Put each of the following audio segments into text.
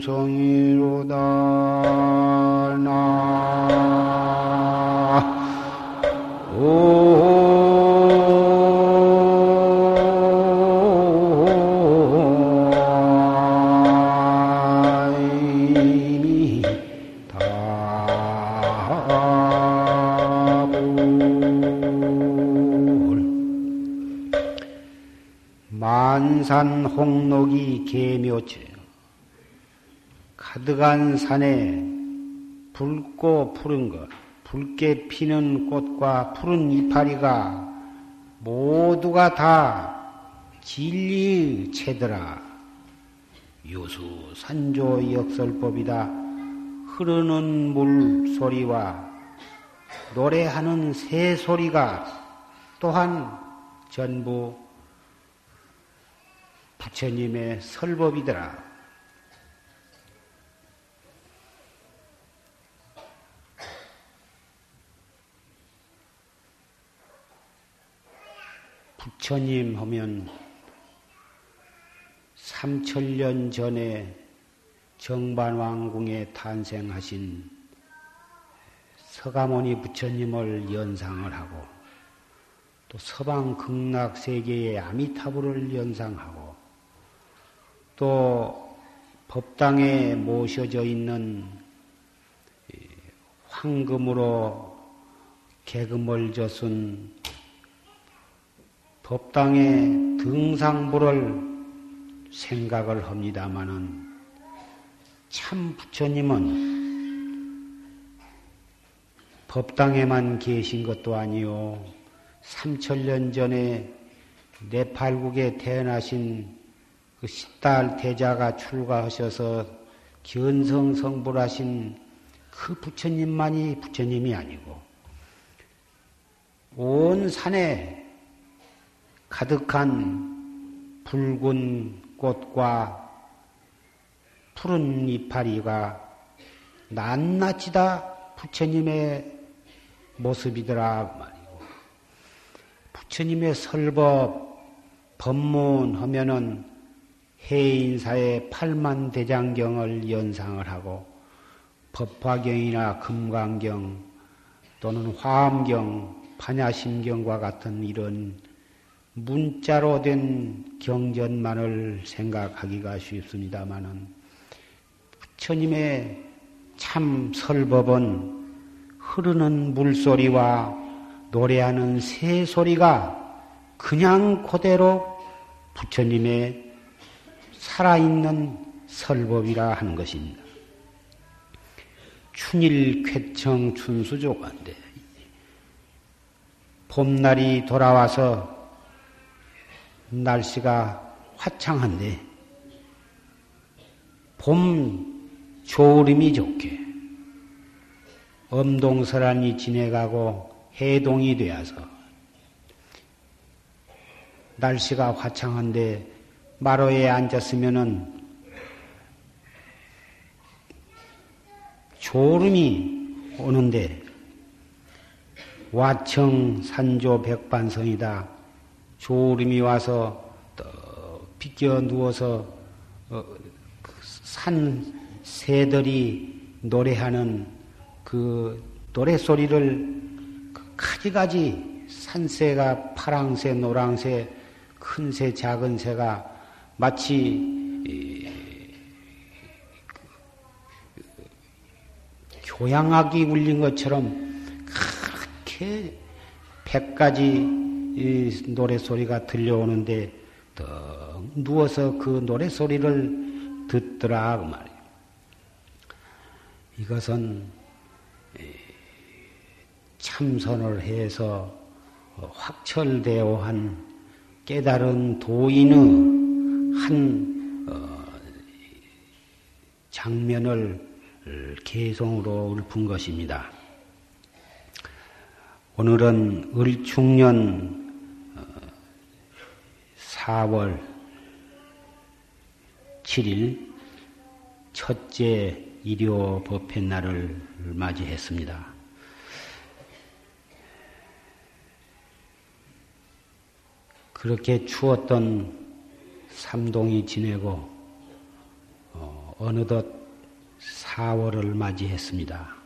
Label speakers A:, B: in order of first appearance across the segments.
A: 백반성이로다. 나. 산 홍록이 개묘체 가득한 산에 붉고 푸른 것, 붉게 피는 꽃과 푸른 이파리가 모두가 다 진리의 체더라. 요수 산조 역설법이다. 흐르는 물 소리와 노래하는 새 소리가 또한 전부 부처님의 설법이더라. 부처님 하면 3천년 전에 정반왕궁에 탄생하신 서가모니 부처님을 연상을 하고 또 서방 극락 세계의 아미타불을 연상하고 또 법당에 모셔져 있는 황금으로 개금을 젖은 법당의 등상부를 생각을 합니다마는 참 부처님은 법당에만 계신 것도 아니요. 삼천년 전에 네팔국에 태어나신 그 십달 대자가 출가하셔서 견성성불하신 그 부처님만이 부처님이 아니고 온 산에 가득한 붉은 꽃과 푸른 이파리가 낱낱이 다 부처님의 모습이더라 말이고 부처님의 설법 법문 하면은 해인사의 팔만 대장경을 연상을 하고 법화경이나 금강경 또는 화엄경, 판야심경과 같은 이런 문자로 된 경전만을 생각하기가 쉽습니다마는 부처님의 참 설법은 흐르는 물소리와 노래하는 새 소리가 그냥 그대로 부처님의 살아있는 설법이라 하는 것입니다. 춘일 쾌청 춘수조관데 봄날이 돌아와서 날씨가 화창한데 봄 조림이 좋게 엄동설한이 지내가고 해동이 되어서 날씨가 화창한데 마로에 앉았으면은 졸음이 오는데 와청 산조 백반성이다. 졸음이 와서 비껴 누워서 어, 그산 새들이 노래하는 그 노래 소리를 그 가지가지 산새가 파랑새, 노랑새 큰 새, 작은 새가 마치 교양하기 울린 것처럼 그렇게 백 가지 노래 소리가 들려오는데 더 누워서 그 노래 소리를 듣더라 그 말이에요. 이것은 참선을 해서 확철되어 한 깨달은 도인의 한 어, 장면을 개성으로 읊은 것입니다. 오늘은 을충년 4월 어, 7일 첫째 일요 법회 날을 맞이했습니다. 그렇게 추웠던 삼동이 지내고 어, 어느덧 4월을 맞이했습니다.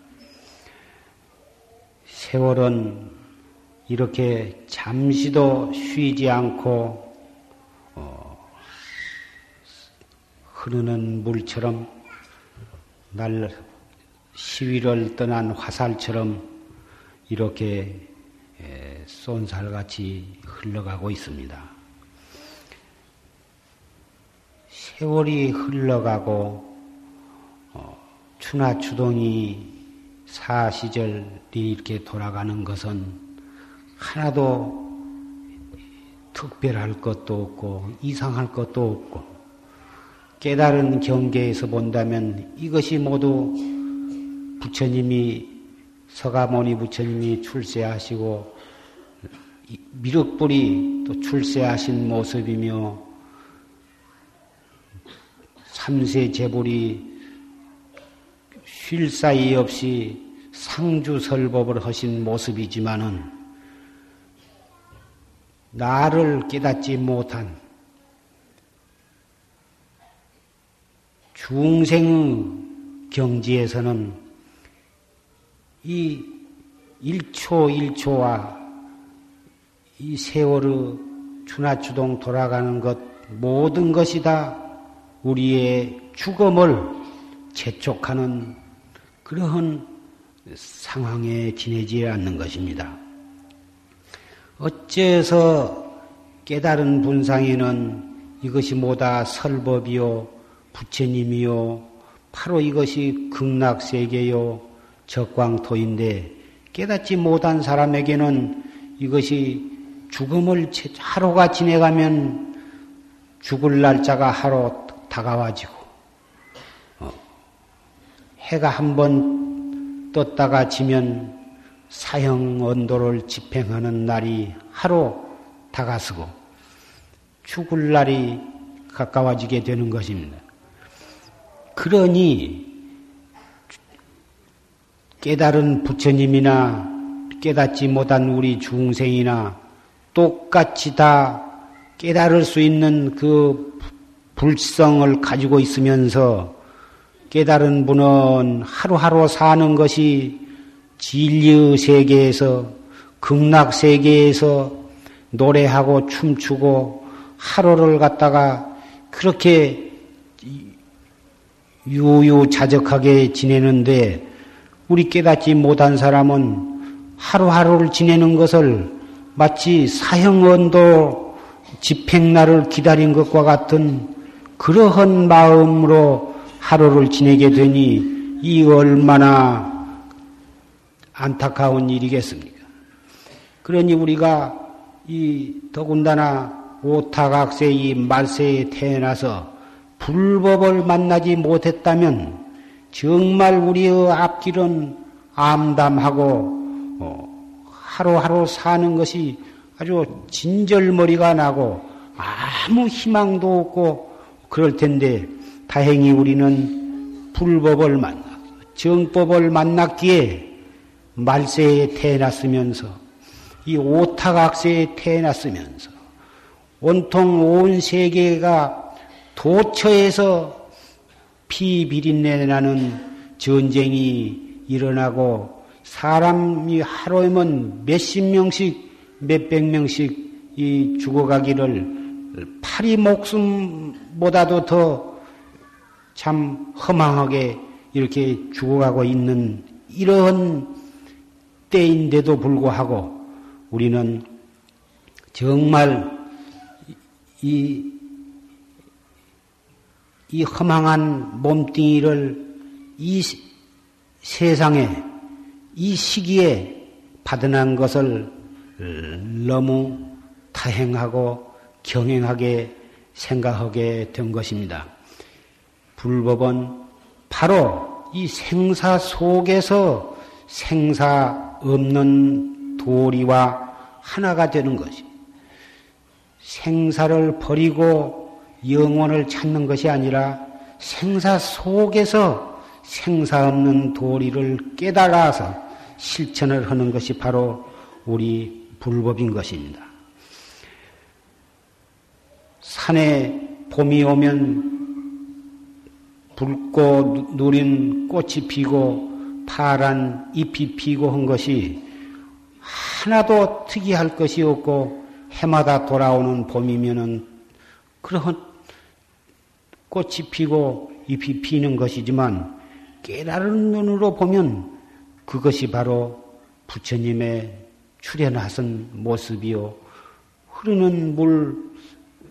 A: 세월은 이렇게 잠시도 쉬지 않고 흐르는 물처럼 날 시위를 떠난 화살처럼 이렇게 쏜살같이 흘러가고 있습니다. 세월이 흘러가고 어, 추나 추동이 사시절이 이렇게 돌아가는 것은 하나도 특별할 것도 없고 이상할 것도 없고 깨달은 경계에서 본다면 이것이 모두 부처님이 서가모니 부처님이 출세하시고 미륵불이 또 출세하신 모습이며 삼세 제불이 쉴 사이 없이 상주설법을 하신 모습이지만은 나를 깨닫지 못한 중생 경지에서는 이 1초 1초와 이 세월의 추나추동 돌아가는 것 모든 것이 다 우리의 죽음을 재촉하는 그러한 상황에 지내지 않는 것입니다. 어째서 깨달은 분상에는 이것이 뭐다 설법이요, 부처님이요, 바로 이것이 극락세계요, 적광토인데 깨닫지 못한 사람에게는 이것이 죽음을 하루가 지내가면 죽을 날짜가 하루 다가와지고 어, 해가 한 번 떴다가 지면 사형 언도를 집행하는 날이 하루 다가서고 죽을 날이 가까워지게 되는 것입니다. 그러니 깨달은 부처님이나 깨닫지 못한 우리 중생이나 똑같이 다 깨달을 수 있는 그 불성을 가지고 있으면서 깨달은 분은 하루하루 사는 것이 진리의 세계에서 극락 세계에서 노래하고 춤추고 하루를 갖다가 그렇게 유유자적하게 지내는데 우리 깨닫지 못한 사람은 하루하루를 지내는 것을 마치 사형언도 집행날을 기다린 것과 같은 그러한 마음으로 하루를 지내게 되니 이 얼마나 안타까운 일이겠습니까? 그러니 우리가 이 더군다나 오타각세 이 말세에 태어나서 불법을 만나지 못했다면 정말 우리의 앞길은 암담하고 어, 하루하루 사는 것이 아주 진절머리가 나고 아무 희망도 없고 그럴 텐데 다행히 우리는 불법을 만나 정법을 만났기에 말세에 태어났으면서 이 오타각세에 태어났으면서 온통 온 세계가 도처에서 피 비린내 나는 전쟁이 일어나고 사람이 하루에면 몇십 명씩, 몇백 명씩 이 죽어가기를 파리 목숨보다도 더 참 허망하게 이렇게 죽어가고 있는 이런 때인데도 불구하고 우리는 정말 이, 이 허망한 몸뚱이를 이 세상에 이 시기에 받아난 것을 너무 타행하고 경행하게 생각하게 된 것입니다. 불법은 바로 이 생사 속에서 생사 없는 도리와 하나가 되는 것이 생사를 버리고 영원을 찾는 것이 아니라 생사 속에서 생사 없는 도리를 깨달아서 실천을 하는 것이 바로 우리 불법인 것입니다. 산에 봄이 오면 붉고 누린 꽃이 피고 파란 잎이 피고 한 것이 하나도 특이할 것이 없고 해마다 돌아오는 봄이면은 그런 꽃이 피고 잎이 피는 것이지만 깨달은 눈으로 보면 그것이 바로 부처님의 출현하신 모습이요. 흐르는 물,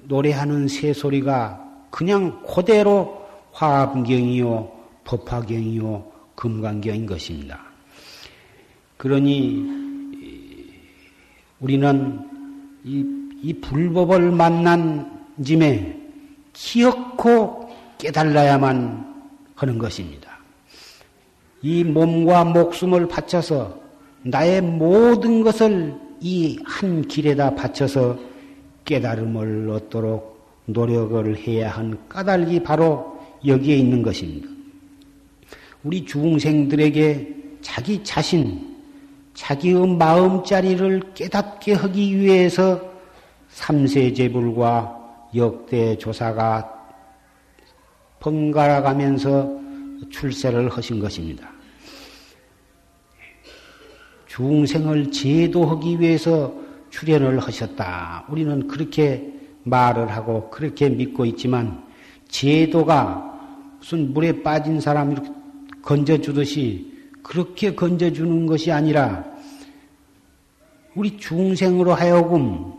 A: 노래하는 새소리가 그냥 그대로 화합경이요, 법화경이요, 금강경인 것입니다. 그러니 우리는 이, 이 불법을 만난 짐에 기억코 깨달아야만 하는 것입니다. 이 몸과 목숨을 바쳐서 나의 모든 것을 이 한 길에다 바쳐서 깨달음을 얻도록 노력을 해야 한 까닭이 바로 여기에 있는 것입니다. 우리 중생들에게 자기 자신, 자기의 마음자리를 깨닫게 하기 위해서 삼세제불과 역대 조사가 번갈아 가면서 출세를 하신 것입니다. 중생을 제도하기 위해서 출연을 하셨다. 우리는 그렇게 말을 하고 그렇게 믿고 있지만 제도가 무슨 물에 빠진 사람 이렇게 건져주듯이 그렇게 건져주는 것이 아니라 우리 중생으로 하여금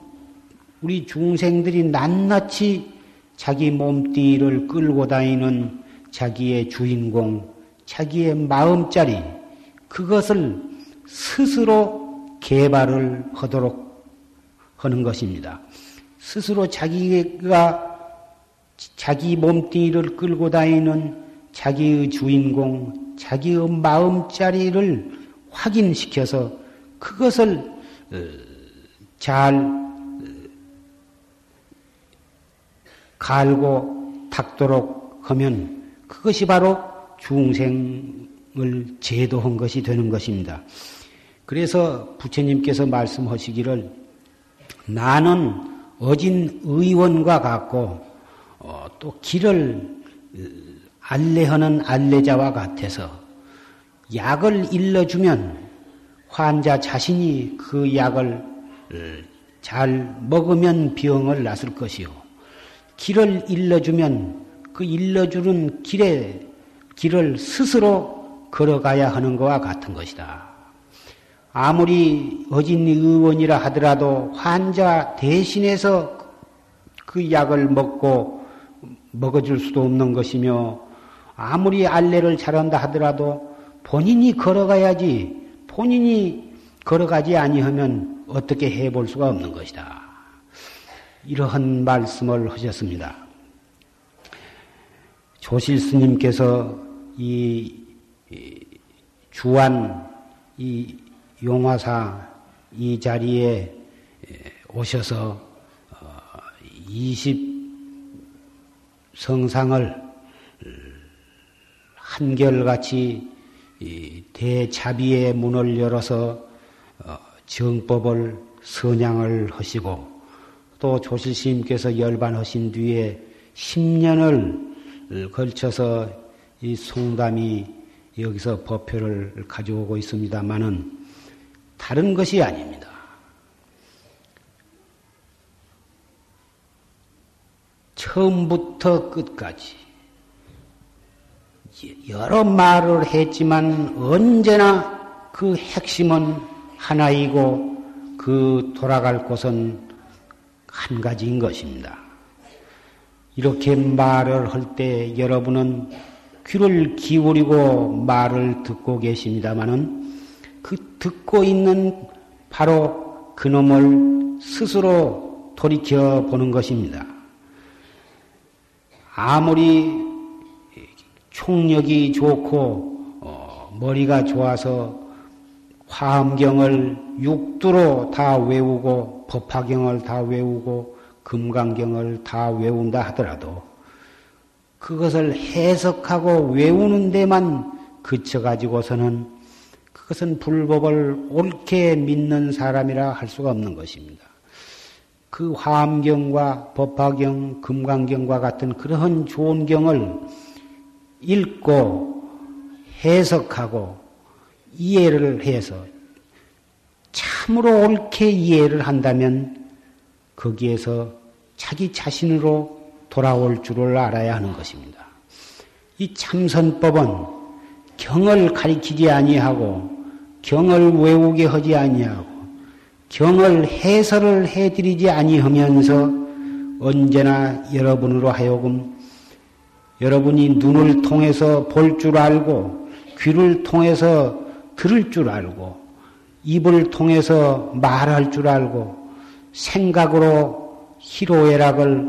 A: 우리 중생들이 낱낱이 자기 몸뚱이를 끌고 다니는 자기의 주인공, 자기의 마음자리, 그것을 스스로 개발을 하도록 하는 것입니다. 스스로 자기가 자기 몸뚱이를 끌고 다니는 자기의 주인공, 자기의 마음자리를 확인시켜서 그것을 어, 잘 어, 갈고 닦도록 하면 그것이 바로 중생을 제도한 것이 되는 것입니다. 그래서 부처님께서 말씀하시기를 나는 어진 의원과 같고 어, 또 길을 알레하는 알레자와 같아서 약을 일러주면 환자 자신이 그 약을 잘 먹으면 병을 낫을 것이요. 길을 일러주면 그 일러주는 길에 길을 스스로 걸어가야 하는 것과 같은 것이다. 아무리 어진 의원이라 하더라도 환자 대신해서 그 약을 먹고 먹어줄 수도 없는 것이며 아무리 알레를 잘한다 하더라도 본인이 걸어가야지 본인이 걸어가지 아니하면 어떻게 해볼 수가 없는 것이다. 이러한 말씀을 하셨습니다. 조실 스님께서 이 주안 이 용화사 이 자리에 오셔서 20 어, 성상을 한결같이 대자비의 문을 열어서 어, 정법을 선양을 하시고 또 조실스님께서 열반하신 뒤에 10년을 걸쳐서 이 송담이 여기서 법표를 가져오고 있습니다만은 다른 것이 아닙니다. 처음부터 끝까지 여러 말을 했지만 언제나 그 핵심은 하나이고 그 돌아갈 곳은 한 가지인 것입니다. 이렇게 말을 할 때 여러분은 귀를 기울이고 말을 듣고 계십니다마는 그 듣고 있는 바로 그놈을 스스로 돌이켜 보는 것입니다. 아무리 총력이 좋고 어, 머리가 좋아서 화엄경을 육두로 다 외우고 법화경을 다 외우고 금강경을 다 외운다 하더라도 그것을 해석하고 외우는 데만 그쳐가지고서는 그것은 불법을 옳게 믿는 사람이라 할 수가 없는 것입니다. 그 화엄경과 법화경, 금강경과 같은 그러한 좋은 경을 읽고 해석하고 이해를 해서 참으로 옳게 이해를 한다면 거기에서 자기 자신으로 돌아올 줄을 알아야 하는 것입니다. 이 참선법은 경을 가리키지 아니하고 경을 외우게 하지 아니하고 경을 해설을 해드리지 아니하면서 언제나 여러분으로 하여금 여러분이 눈을 통해서 볼 줄 알고 귀를 통해서 들을 줄 알고 입을 통해서 말할 줄 알고 생각으로 희로애락을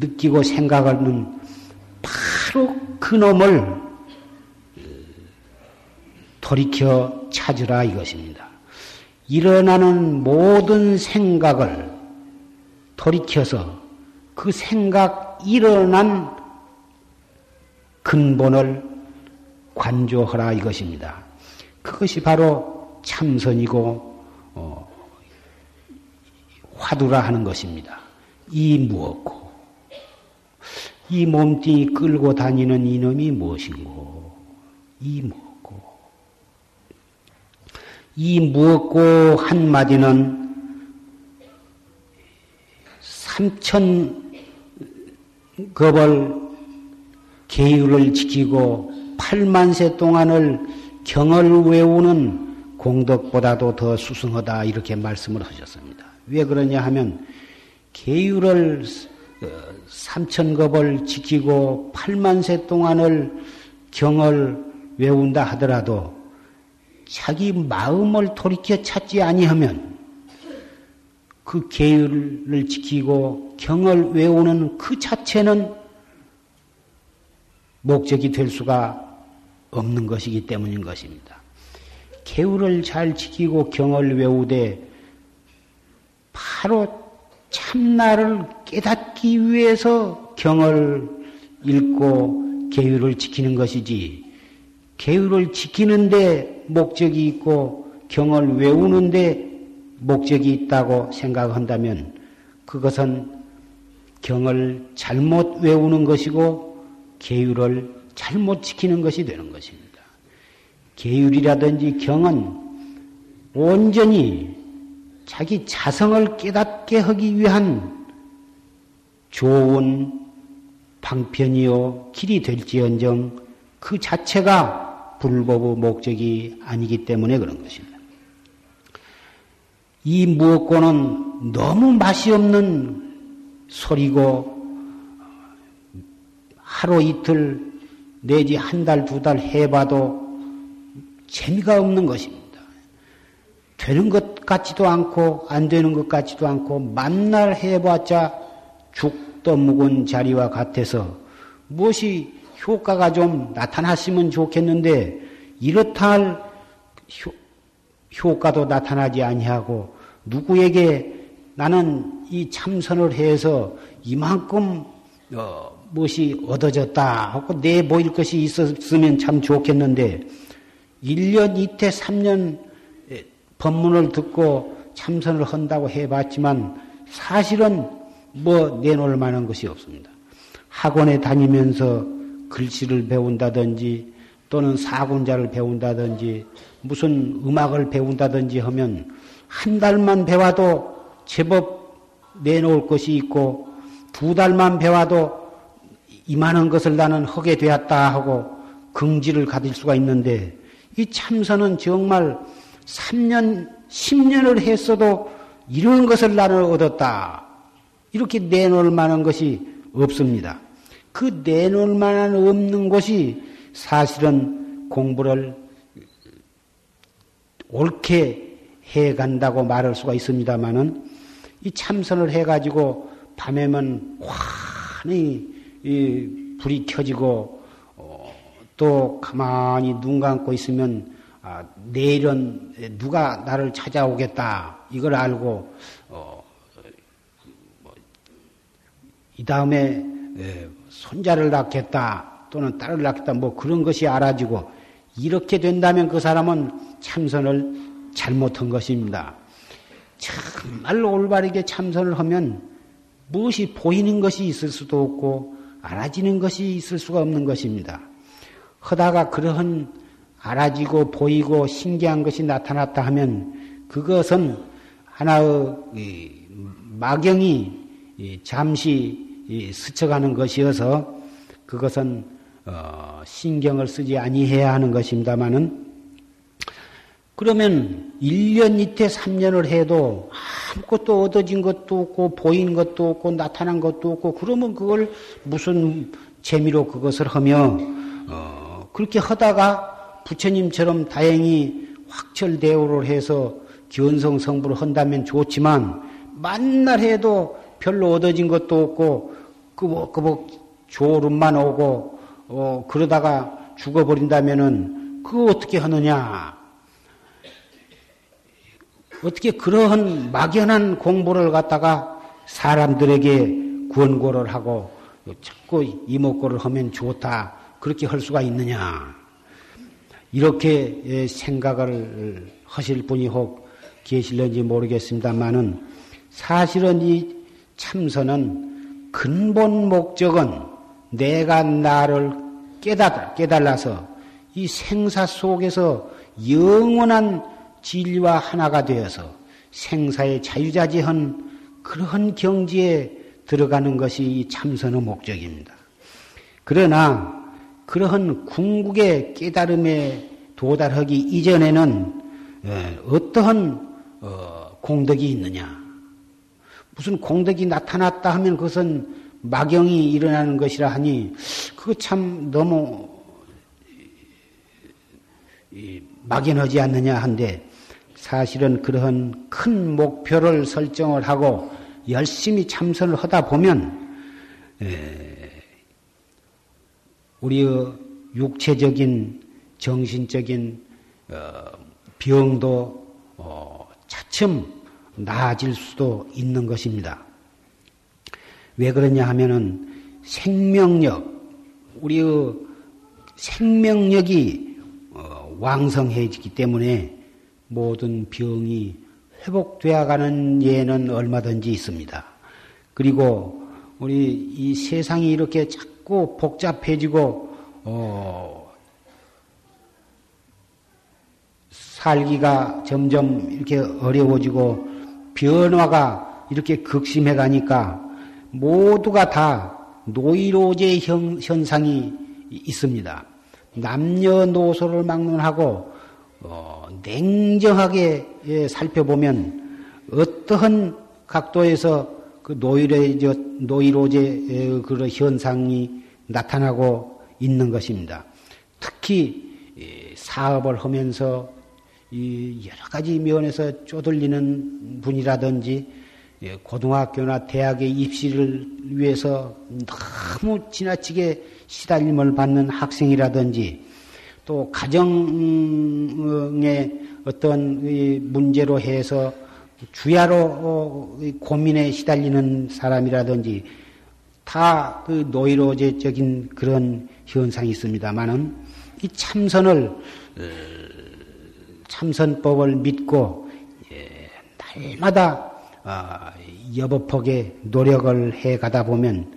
A: 느끼고 생각하는 바로 그놈을 돌이켜 찾으라 이것입니다. 일어나는 모든 생각을 돌이켜서 그 생각 일어난 근본을 관조하라 이것입니다. 그것이 바로 참선이고 어, 화두라 하는 것입니다. 이 무엇고? 이 몸뚱이 끌고 다니는 이놈이 무엇인고? 이 무엇고? 이 무엇고 한 마디는 삼천 겁을 계율을 지키고 8만 세 동안을 경을 외우는 공덕보다도 더 수승하다 이렇게 말씀을 하셨습니다. 왜 그러냐 하면 계율을 어, 삼천겁을 지키고 8만 세 동안을 경을 외운다 하더라도 자기 마음을 돌이켜 찾지 아니하면 그 계율을 지키고 경을 외우는 그 자체는 목적이 될 수가 없는 것이기 때문인 것입니다. 개울을 잘 지키고 경을 외우되 바로 참나를 깨닫기 위해서 경을 읽고 계율을 지키는 것이지 계율을 지키는데 목적이 있고 경을 외우는데 목적이 있다고 생각한다면 그것은 경을 잘못 외우는 것이고 계율을 잘못 지키는 것이 되는 것입니다. 계율이라든지 경은 온전히 자기 자성을 깨닫게 하기 위한 좋은 방편이요 길이 될지언정 그 자체가 불법의 목적이 아니기 때문에 그런 것입니다. 이 무엇고는 너무 맛이 없는 소리고 하루 이틀 내지 한 달, 두 달 해봐도 재미가 없는 것입니다. 되는 것 같지도 않고 안 되는 것 같지도 않고 만날 해봤자 죽 떠묵은 자리와 같아서 무엇이 효과가 좀 나타났으면 좋겠는데 이렇다 할 효, 효과도 나타나지 아니하고 누구에게 나는 이 참선을 해서 이만큼 어, 무엇이 얻어졌다 하고 내 보일 것이 있었으면 참 좋겠는데 1년, 이태, 3년 법문을 듣고 참선을 한다고 해봤지만 사실은 뭐 내놓을 만한 것이 없습니다. 학원에 다니면서 글씨를 배운다든지 또는 사군자를 배운다든지 무슨 음악을 배운다든지 하면 한 달만 배워도 제법 내놓을 것이 있고 두 달만 배워도 이만한 것을 나는 하게 되었다 하고 긍지를 가질 수가 있는데 이 참선은 정말 3년, 10년을 했어도 이런 것을 나는 얻었다. 이렇게 내놓을 만한 것이 없습니다. 그 내놓을 만한 없는 것이 사실은 공부를 옳게 해 간다고 말할 수가 있습니다만은 이 참선을 해 가지고 밤에면 환히 불이 켜지고 어, 또 가만히 눈 감고 있으면 아, 내일은 누가 나를 찾아오겠다 이걸 알고 어, 뭐, 이 다음에 손자를 낳겠다 또는 딸을 낳겠다 뭐 그런 것이 알아지고 이렇게 된다면 그 사람은 참선을 잘못한 것입니다. 정말로 올바르게 참선을 하면 무엇이 보이는 것이 있을 수도 없고 알아지는 것이 있을 수가 없는 것입니다. 하다가 그러한 알아지고 보이고 신기한 것이 나타났다 하면 그것은 하나의 막영이 잠시 스쳐가는 것이어서 그것은 어, 신경을 쓰지 아니해야 하는 것입니다마는 그러면 1년 이태 3년을 해도 아무것도 얻어진 것도 없고 보인 것도 없고 나타난 것도 없고 그러면 그걸 무슨 재미로 그것을 하며 어, 그렇게 하다가 부처님처럼 다행히 확철대오를 해서 견성 성부를 한다면 좋지만 만날 해도 별로 얻어진 것도 없고 끄벅끄벅 졸음만 오고 어, 그러다가 죽어버린다면은 그거 어떻게 하느냐 어떻게 그러한 막연한 공부를 갖다가 사람들에게 권고를 하고 자꾸 이목고를 하면 좋다. 그렇게 할 수가 있느냐. 이렇게 예, 생각을 하실 분이 혹 계실는지 모르겠습니다만은 사실은 이 참선은 근본 목적은 내가 나를 깨달아, 깨달아서 이 생사 속에서 영원한 진리와 하나가 되어서 생사의 자유자재한 그러한 경지에 들어가는 것이 참선의 목적입니다. 그러나 그러한 궁극의 깨달음에 도달하기 이전에는 예, 어떠한 어, 공덕이 있느냐? 무슨 공덕이 나타났다 하면 그것은 막영이 일어나는 것이라 하니 그거 참 너무 막연하지 않느냐 한데 사실은 그러한 큰 목표를 설정을 하고 열심히 참선을 하다 보면 우리의 육체적인 정신적인 어, 병도 어, 차츰 나아질 수도 있는 것입니다. 왜 그러냐 하면은 생명력, 우리의 생명력이 어, 왕성해지기 때문에 모든 병이 회복되어 가는 예는 얼마든지 있습니다. 그리고 우리 이 세상이 이렇게 자 꾸 복잡해지고 어 살기가 점점 이렇게 어려워지고 변화가 이렇게 극심해 가니까 모두가 다 노이로제 현상이 있습니다. 남녀노소를 막론하고 어, 냉정하게 예, 살펴보면 어떠한 각도에서 그 노이로제, 노이로제 그런 현상이 나타나고 있는 것입니다. 특히 사업을 하면서 여러 가지 면에서 쪼들리는 분이라든지 예, 고등학교나 대학의 입시를 위해서 너무 지나치게 시달림을 받는 학생이라든지 또 가정의 어떤 문제로 해서 주야로 어, 고민에 시달리는 사람이라든지 다 그 노이로제적인 그런 현상이 있습니다만은 이 참선을 어, 참선법을 믿고 예, 날마다 아, 여법하게 노력을 해 가다 보면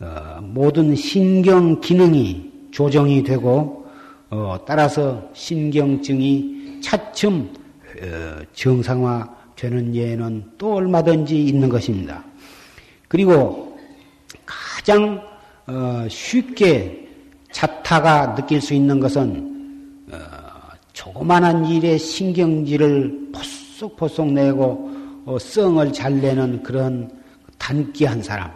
A: 어, 모든 신경 기능이 조정이 되고 어, 따라서 신경증이 차츰 어, 정상화 되는 예는 또 얼마든지 있는 것입니다. 그리고 가장 어, 쉽게 자타가 느낄 수 있는 것은 어, 조그만한 일에 신경질을 포쏙포쏙 내고 어, 썽을 잘 내는 그런 단기한 사람,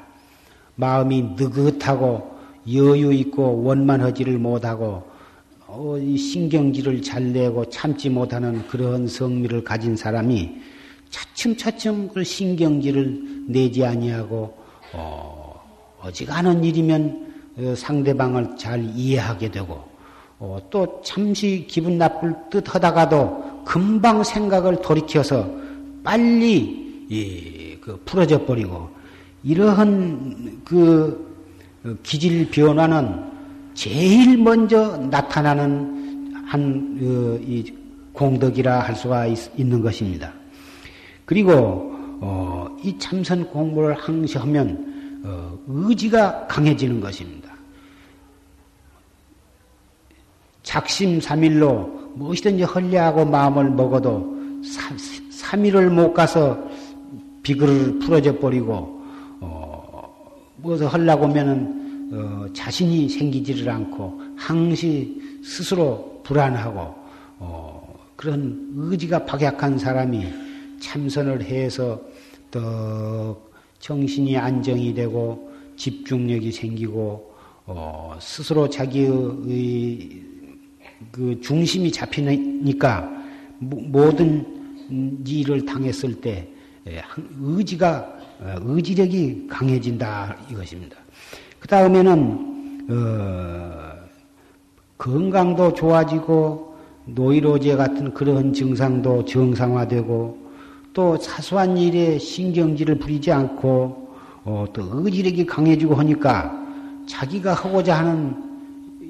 A: 마음이 느긋하고 여유 있고 원만하지를 못하고 어, 신경질을 잘 내고 참지 못하는 그런 성미를 가진 사람이 차츰차츰 그 신경질을 내지 아니하고 어, 어지간한 일이면 어, 상대방을 잘 이해하게 되고 어, 또 잠시 기분 나쁠 듯 하다가도 금방 생각을 돌이켜서 빨리 이, 그 풀어져 버리고 이러한 그 어, 기질 변화는 제일 먼저 나타나는 한 어, 공덕이라 할 수가 있, 는 것입니다. 그리고 어, 이 참선 공부를 항시 하면 어, 의지가 강해지는 것입니다. 작심삼일로 무엇이든지 헐려하고 마음을 먹어도 삼일을 못 가서 비글을 풀어져 버리고 어, 무엇을 하려고 하면은 어, 자신이 생기지를 않고 항시 스스로 불안하고 어, 그런 의지가 박약한 사람이 참선을 해서 또 정신이 안정이 되고 집중력이 생기고 어, 스스로 자기의 그 중심이 잡히니까 모든 일을 당했을 때 예, 의지가 어, 의지력이 강해진다 이것입니다. 그 다음에는 어, 건강도 좋아지고 노이로제 같은 그런 증상도 정상화되고 또 사소한 일에 신경질을 부리지 않고 어, 또 의지력이 강해지고 하니까 자기가 하고자 하는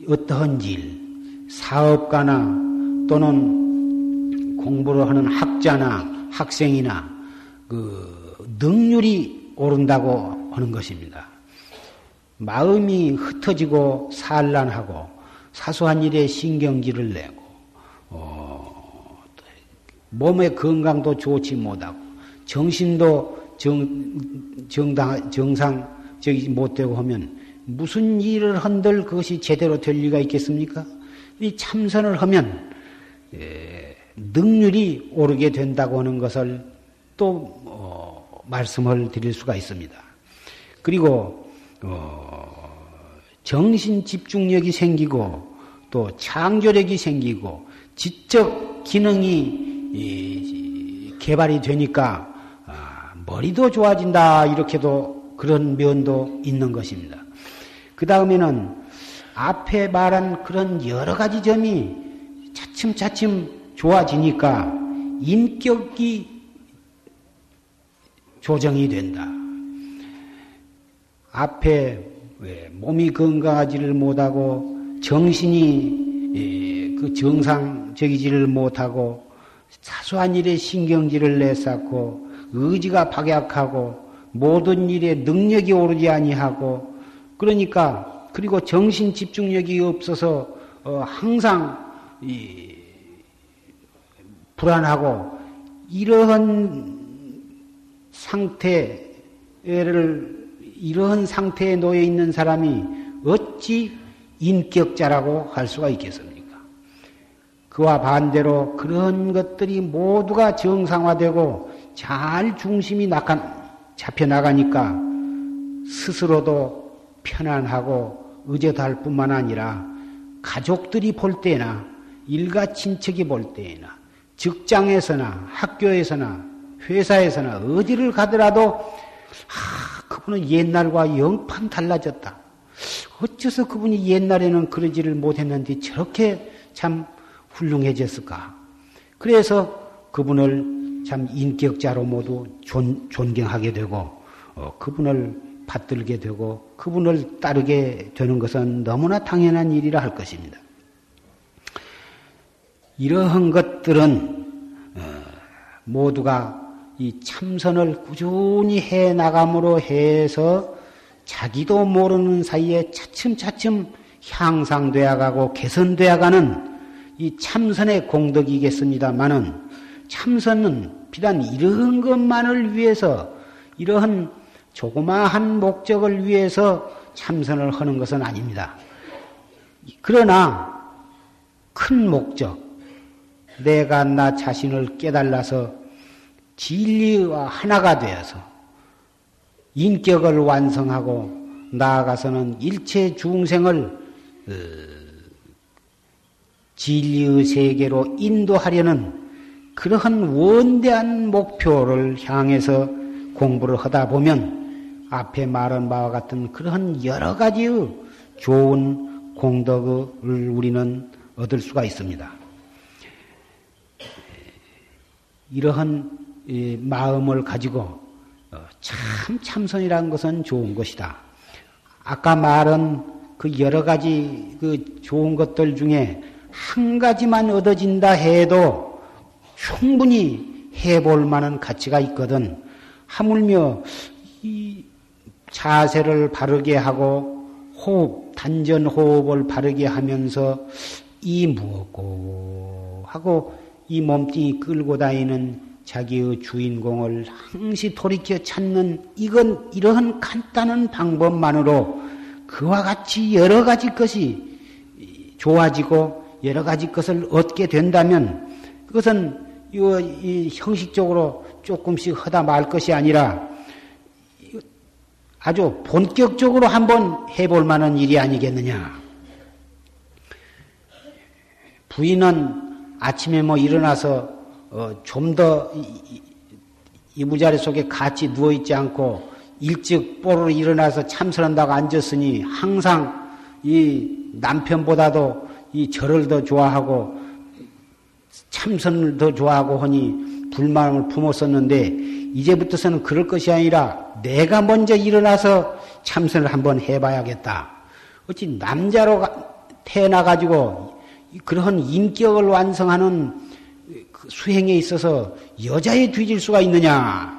A: 어떠한 일, 사업가나 또는 공부를 하는 학자나 학생이나 그 능률이 오른다고 하는 것입니다. 마음이 흩어지고 산란하고 사소한 일에 신경질을 내고 어, 몸의 건강도 좋지 못하고 정신도 정, 정당, 정상적이지 못되고 하면 무슨 일을 한들 그것이 제대로 될 리가 있겠습니까? 이 참선을 하면 에, 능률이 오르게 된다고 하는 것을 또 어, 말씀을 드릴 수가 있습니다. 그리고 어, 정신 집중력이 생기고 또 창조력이 생기고 지적 기능이 이, 개발이 되니까 아, 머리도 좋아진다 이렇게도 그런 면도 있는 것입니다. 그 다음에는 앞에 말한 그런 여러 가지 점이 차츰차츰 좋아지니까 인격이 조정이 된다. 앞에 몸이 건강하지를 못하고 정신이 그 정상적이지를 못하고 사소한 일에 신경질을 내쌓고 의지가 박약하고 모든 일에 능력이 오르지 아니하고 그러니까 그리고 정신 집중력이 없어서 어, 항상 불안하고 이러한 상태를 이러한 상태에 놓여 있는 사람이 어찌 인격자라고 할 수가 있겠습니까? 그와 반대로 그런 것들이 모두가 정상화되고 잘 중심이 낙한, 잡혀나가니까 스스로도 편안하고 의젓할 뿐만 아니라 가족들이 볼 때나 일가 친척이 볼 때나 직장에서나 학교에서나 회사에서나 어디를 가더라도 아, 그분은 옛날과 영판 달라졌다. 어째서 그분이 옛날에는 그러지를 못했는데 저렇게 참 훌륭해졌을까? 그래서 그분을 참 인격자로 모두 존, 존경하게 되고, 어, 그분을 받들게 되고, 그분을 따르게 되는 것은 너무나 당연한 일이라 할 것입니다. 이러한 것들은, 어, 모두가 이 참선을 꾸준히 해 나감으로 해서 자기도 모르는 사이에 차츰차츰 향상되어 가고 개선되어 가는 이 참선의 공덕이겠습니다만은 참선은 비단 이런 것만을 위해서 이러한 조그마한 목적을 위해서 참선을 하는 것은 아닙니다. 그러나 큰 목적, 내가 나 자신을 깨달아서 진리와 하나가 되어서 인격을 완성하고 나아가서는 일체 중생을 어, 진리의 세계로 인도하려는 그러한 원대한 목표를 향해서 공부를 하다 보면 앞에 말한 바와 같은 그러한 여러 가지의 좋은 공덕을 우리는 얻을 수가 있습니다. 이러한 마음을 가지고 어, 참 참선이라는 것은 좋은 것이다. 아까 말한 그 여러 가지 그 좋은 것들 중에 한 가지만 얻어진다 해도 충분히 해볼 만한 가치가 있거든. 하물며 이 자세를 바르게 하고 호흡, 단전 호흡을 바르게 하면서 이 무엇고 하고 이 몸뚱이 끌고 다니는 자기의 주인공을 항시 돌이켜 찾는 이건 이러한 간단한 방법만으로 그와 같이 여러 가지 것이 좋아지고 여러 가지 것을 얻게 된다면 그것은 이 형식적으로 조금씩 하다 말 것이 아니라 아주 본격적으로 한번 해볼 만한 일이 아니겠느냐. 부인은 아침에 뭐 일어나서 어, 좀더 이부자리 속에 같이 누워 있지 않고 일찍 뽀로 일어나서 참선한다고 앉았으니 항상 이 남편보다도 이 절을 더 좋아하고 참선을 더 좋아하고 하니 불만을 품었었는데 이제부터서는 그럴 것이 아니라 내가 먼저 일어나서 참선을 한번 해봐야겠다. 어찌 남자로 태어나 가지고 그런 인격을 완성하는 그 수행에 있어서 여자에 뒤질 수가 있느냐.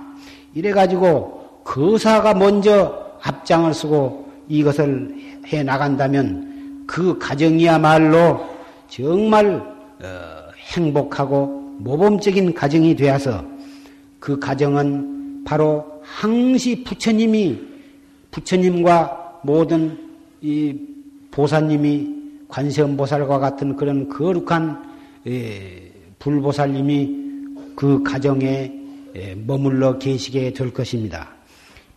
A: 이래 가지고 거사가 먼저 앞장을 쓰고 이것을 해 나간다면 그 가정이야말로 정말 어, 행복하고 모범적인 가정이 되어서 그 가정은 바로 항시 부처님이 부처님과 모든 이 보사님이 관세음보살과 같은 그런 거룩한 예, 불보살님이 그 가정에 예, 머물러 계시게 될 것입니다.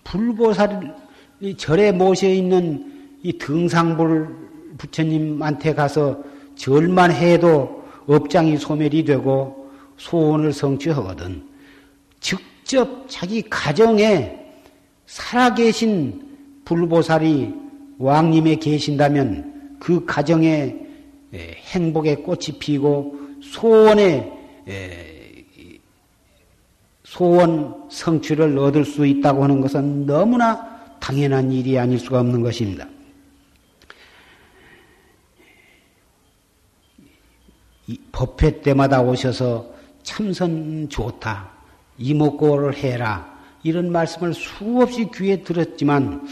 A: 불보살이 절에 모셔 있는 이 등상불 부처님한테 가서 절만 해도 업장이 소멸이 되고 소원을 성취하거든. 직접 자기 가정에 살아계신 불보살이 왕님에 계신다면 그 가정에 행복의 꽃이 피고 소원의 소원 성취를 얻을 수 있다고 하는 것은 너무나 당연한 일이 아닐 수가 없는 것입니다. 법회 때마다 오셔서 참선 좋다, 이목고를 해라, 이런 말씀을 수없이 귀에 들었지만,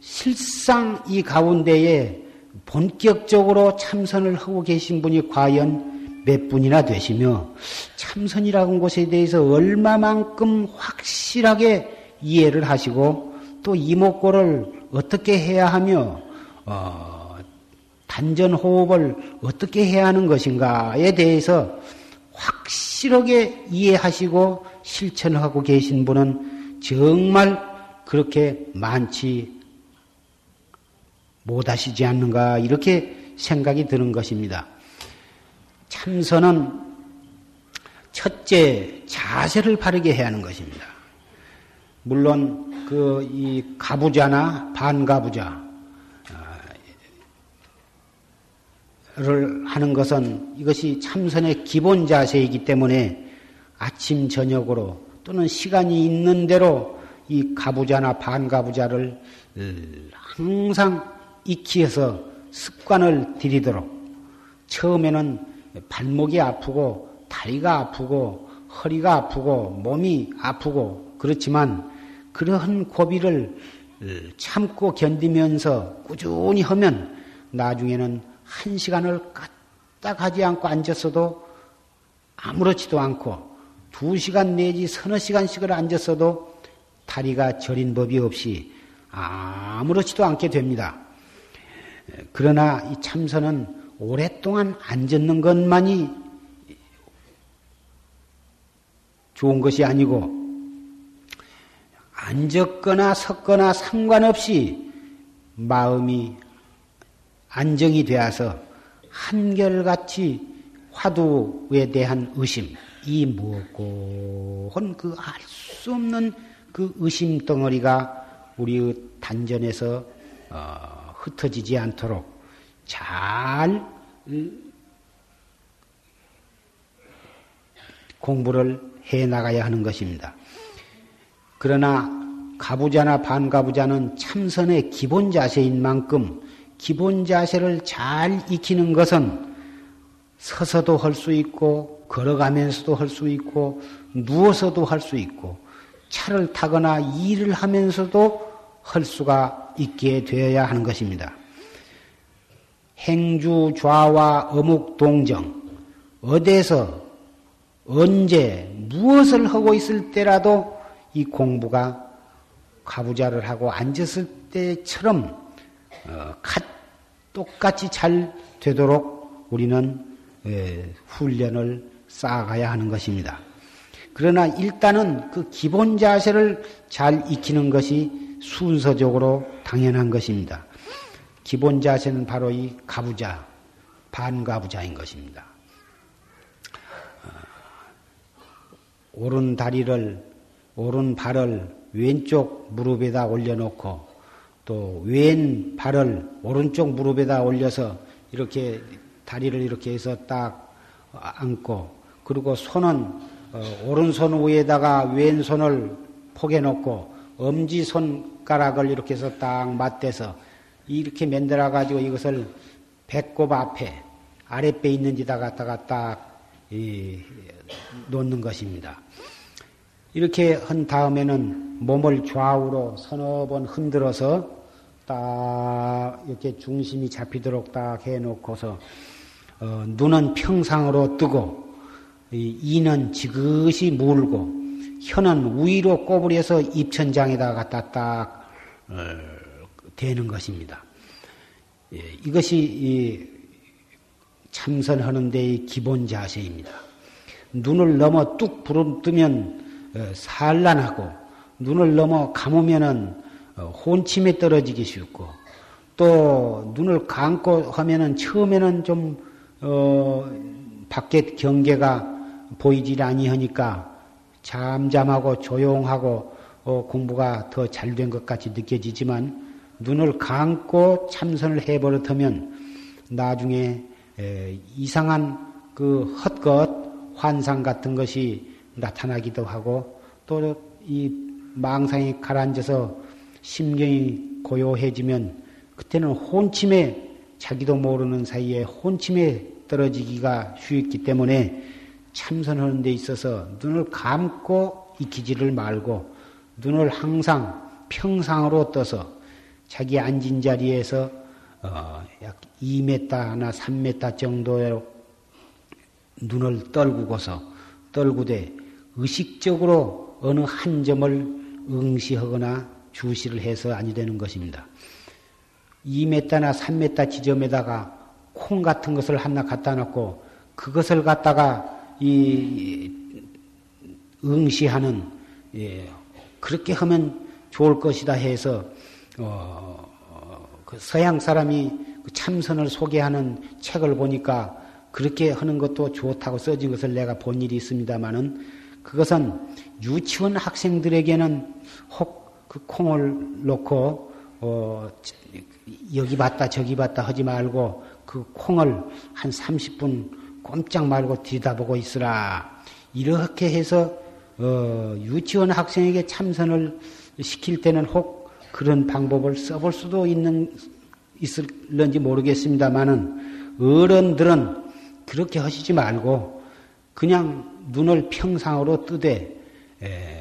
A: 실상 이 가운데에 본격적으로 참선을 하고 계신 분이 과연 몇 분이나 되시며 참선이라는 것에 대해서 얼마만큼 확실하게 이해를 하시고 또 이목고를 어떻게 해야 하며 어, 단전 호흡을 어떻게 해야 하는 것인가에 대해서 확실하게 이해하시고 실천하고 계신 분은 정말 그렇게 많지 못하시지 않는가 이렇게 생각이 드는 것입니다. 참선은 첫째 자세를 바르게 해야 하는 것입니다. 물론 그 이 가부자나 반가부자 를 하는 것은 이것이 참선의 기본 자세이기 때문에 아침 저녁으로 또는 시간이 있는 대로 이 가부자나 반가부자를 항상 익히해서 습관을 들이도록. 처음에는 발목이 아프고 다리가 아프고 허리가 아프고 몸이 아프고 그렇지만 그러한 고비를 참고 견디면서 꾸준히 하면 나중에는 한 시간을 까딱 하지 않고 앉았어도 아무렇지도 않고 두 시간 내지 서너 시간씩을 앉았어도 다리가 저린 법이 없이 아무렇지도 않게 됩니다. 그러나 이 참선은 오랫동안 앉았는 것만이 좋은 것이 아니고 앉았거나 섰거나 상관없이 마음이 안정이 되어서 한결같이 화두에 대한 의심, 이 무엇고 한그알 수 없는 그 의심 덩어리가 우리의 단전에서 어, 흩어지지 않도록 잘 공부를 해 나가야 하는 것입니다. 그러나 가부자나 반가부자는 참선의 기본 자세인 만큼 기본 자세를 잘 익히는 것은 서서도 할 수 있고 걸어가면서도 할 수 있고 누워서도 할 수 있고 차를 타거나 일을 하면서도 할 수가 있게 되어야 하는 것입니다. 행주 좌와 어묵 동정 어디서 언제 무엇을 하고 있을 때라도 이 공부가 가부자를 하고 앉았을 때처럼 어, 똑같이 잘 되도록 우리는 훈련을 쌓아가야 하는 것입니다. 그러나 일단은 그 기본 자세를 잘 익히는 것이 순서적으로 당연한 것입니다. 기본 자세는 바로 이 가부자, 반가부자인 것입니다. 어, 오른 다리를, 오른 발을 왼쪽 무릎에다 올려놓고 또 왼 발을 오른쪽 무릎에다 올려서 이렇게 다리를 이렇게 해서 딱 앉고 그리고 손은 어, 오른손 위에다가 왼손을 포개 놓고 엄지 손가락을 이렇게 해서 딱 맞대서 이렇게 만들어 가지고 이것을 배꼽 앞에 아랫배 있는 데다 갖다가 딱 이, 놓는 것입니다. 이렇게 한 다음에는 몸을 좌우로 서너 번 흔들어서 딱 이렇게 중심이 잡히도록 딱 해놓고서 어, 눈은 평상으로 뜨고 이는 지그시 물고 혀는 위로 꼬부려서 입천장에다 갖다 딱 어, 대는 것입니다. 예, 이것이 참선하는 데의 기본 자세입니다. 눈을 넘어 뚝 부릅뜨면 어, 산란하고 눈을 넘어 감으면은 어, 혼침에 떨어지기 쉽고 또 눈을 감고 하면은 처음에는 좀 어, 밖에 경계가 보이질 아니하니까 잠잠하고 조용하고 어, 공부가 더 잘 된 것 같이 느껴지지만 눈을 감고 참선을 해버릇하면 나중에 에, 이상한 그 헛것 환상 같은 것이 나타나기도 하고 또 이 망상이 가라앉아서 심경이 고요해지면 그때는 혼침에 자기도 모르는 사이에 혼침에 떨어지기가 쉽기 때문에 참선하는 데 있어서 눈을 감고 익히지를 말고 눈을 항상 평상으로 떠서 자기 앉은 자리에서 어, 약 2m나 3m 정도의 눈을 떨구고서 떨구되 의식적으로 어느 한 점을 응시하거나 주시를 해서 아니 되는 것입니다. 2m나 3m 지점에다가 콩 같은 것을 하나 갖다 놓고 그것을 갖다가 이 응시하는 예, 그렇게 하면 좋을 것이다 해서 어, 그 서양 사람이 그 참선을 소개하는 책을 보니까 그렇게 하는 것도 좋다고 써진 것을 내가 본 일이 있습니다만은 그것은 유치원 학생들에게는 혹 그 콩을 놓고 어, 여기 봤다 저기 봤다 하지 말고 그 콩을 한 30분 꼼짝 말고 뒤다보고 있으라. 이렇게 해서 어, 유치원 학생에게 참선을 시킬 때는 혹 그런 방법을 써볼 수도 있는 있을런지 모르겠습니다만은 어른들은 그렇게 하시지 말고 그냥 눈을 평상으로 뜨되 에,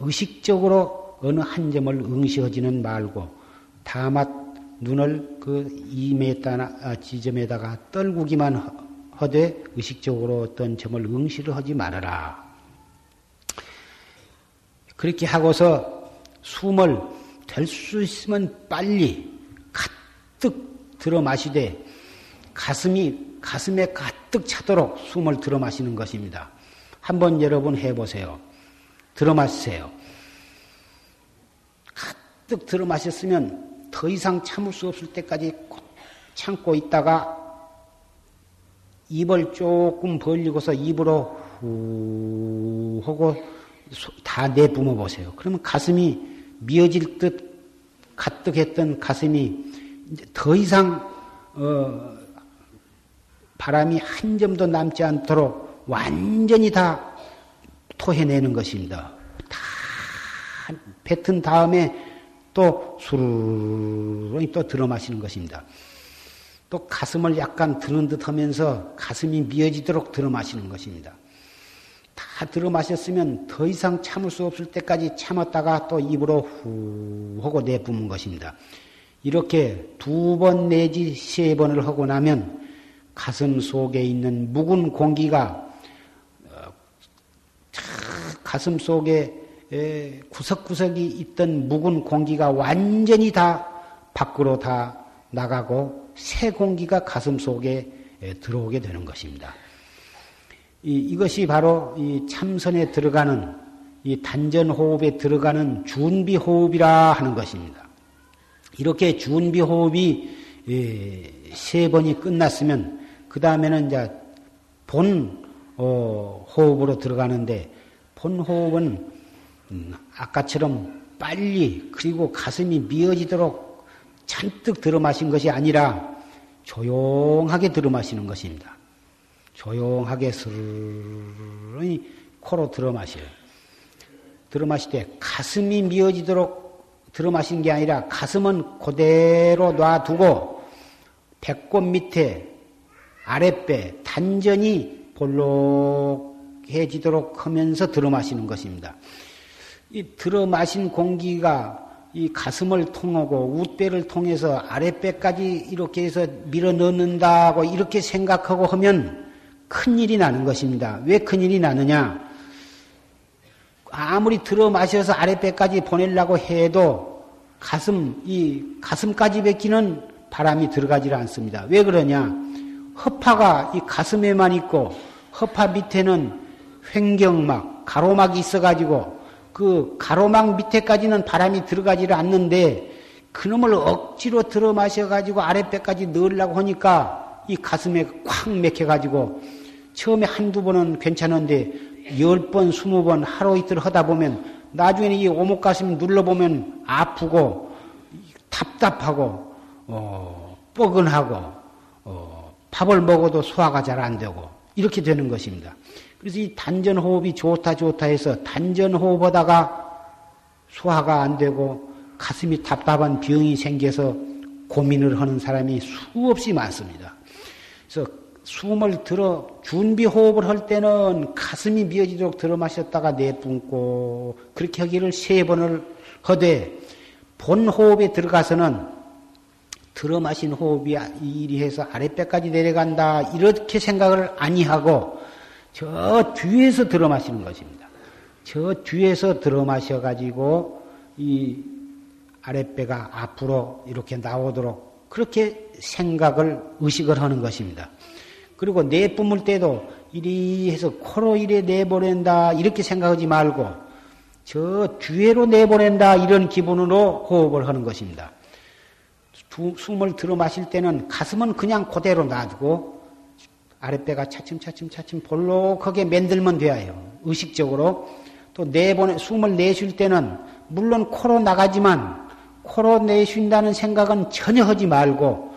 A: 의식적으로 어느 한 점을 응시하지는 말고 다만 눈을 그 2m 지점에다가 떨구기만 하되 의식적으로 어떤 점을 응시를 하지 말아라. 그렇게 하고서 숨을 될 수 있으면 빨리 가득 들어 마시되 가슴이 가슴에 가득 차도록 숨을 들어 마시는 것입니다. 한번 여러분 해보세요. 들어 마시세요. 가득 들어 마셨으면 더 이상 참을 수 없을 때까지 참고 있다가 입을 조금 벌리고서 입으로 후 하고 다 내뿜어 보세요. 그러면 가슴이 미어질 듯 가득했던 가슴이 더 이상 어, 바람이 한 점도 남지 않도록 완전히 다 토해내는 것입니다. 다 뱉은 다음에 또 수르르 또 들어 마시는 것입니다. 또 가슴을 약간 드는 듯 하면서 가슴이 미어지도록 들어 마시는 것입니다. 다 들어 마셨으면 더 이상 참을 수 없을 때까지 참았다가 또 입으로 후 하고 내뿜은 것입니다. 이렇게 두 번 내지 세 번을 하고 나면 가슴 속에 있는 묵은 공기가 어, 가슴 속에 구석구석이 있던 묵은 공기가 완전히 다 밖으로 다 나가고 새 공기가 가슴 속에 들어오게 되는 것입니다. 이, 것이 바로 이 참선에 들어가는 이 단전 호흡에 들어가는 준비 호흡이라 하는 것입니다. 이렇게 준비 호흡이 세 번이 끝났으면 그 다음에는 이제 본 어, 호흡으로 들어가는데 본 호흡은 음, 아까처럼 빨리 그리고 가슴이 미어지도록 잔뜩 들어 마신 것이 아니라 조용하게 들어 마시는 것입니다. 조용하게 스르르 코로 들어 마셔요. 들어 마실 때 가슴이 미어지도록 들어 마시는 게 아니라 가슴은 그대로 놔두고 배꼽 밑에 아랫배 단전이 볼록 해지도록 하면서 들어 마시는 것입니다. 이 들어 마신 공기가 이 가슴을 통하고 웃배를 통해서 아랫배까지 이렇게 해서 밀어 넣는다고 이렇게 생각하고 하면 큰일이 나는 것입니다. 왜 큰일이 나느냐? 아무리 들어 마셔서 아랫배까지 보내려고 해도 가슴, 이 가슴까지 뱉기는 바람이 들어가지 않습니다. 왜 그러냐? 허파가 이 가슴에만 있고 허파 밑에는 횡경막, 가로막이 있어가지고 그 가로막 밑에까지는 바람이 들어가지를 않는데 그놈을 억지로 들어 마셔가지고 아랫배까지 넣으려고 하니까 이 가슴에 콱 맥혀가지고 처음에 한두 번은 괜찮은데 열 번, 스무 번 하루 이틀 하다 보면 나중에는 이 오목 가슴 눌러보면 아프고 답답하고 어, 뻐근하고 어, 밥을 먹어도 소화가 잘 안 되고 이렇게 되는 것입니다. 그래서 이 단전 호흡이 좋다 좋다 해서 단전 호흡하다가 소화가 안 되고 가슴이 답답한 병이 생겨서 고민을 하는 사람이 수없이 많습니다. 그래서 숨을 들어 준비 호흡을 할 때는 가슴이 미어지도록 들어 마셨다가 내뿜고 그렇게 하기를 세 번을 하되 본 호흡에 들어가서는 들어 마신 호흡이 이리 해서 아랫배까지 내려간다. 이렇게 생각을 아니하고 저 뒤에서 들어 마시는 것입니다. 저 뒤에서 들어 마셔 가지고 이 아랫배가 앞으로 이렇게 나오도록 그렇게 생각을 의식을 하는 것입니다. 그리고 내뿜을 때도 이리 해서 코로 이래 내보낸다 이렇게 생각하지 말고 저 뒤에로 내보낸다 이런 기분으로 호흡을 하는 것입니다. 숨을 들어 마실 때는 가슴은 그냥 그대로 놔두고 아랫배가 차츰차츰 차츰 볼록하게 만들면 돼요. 의식적으로. 또 내보내, 숨을 내쉴 때는 물론 코로 나가지만 코로 내쉰다는 생각은 전혀 하지 말고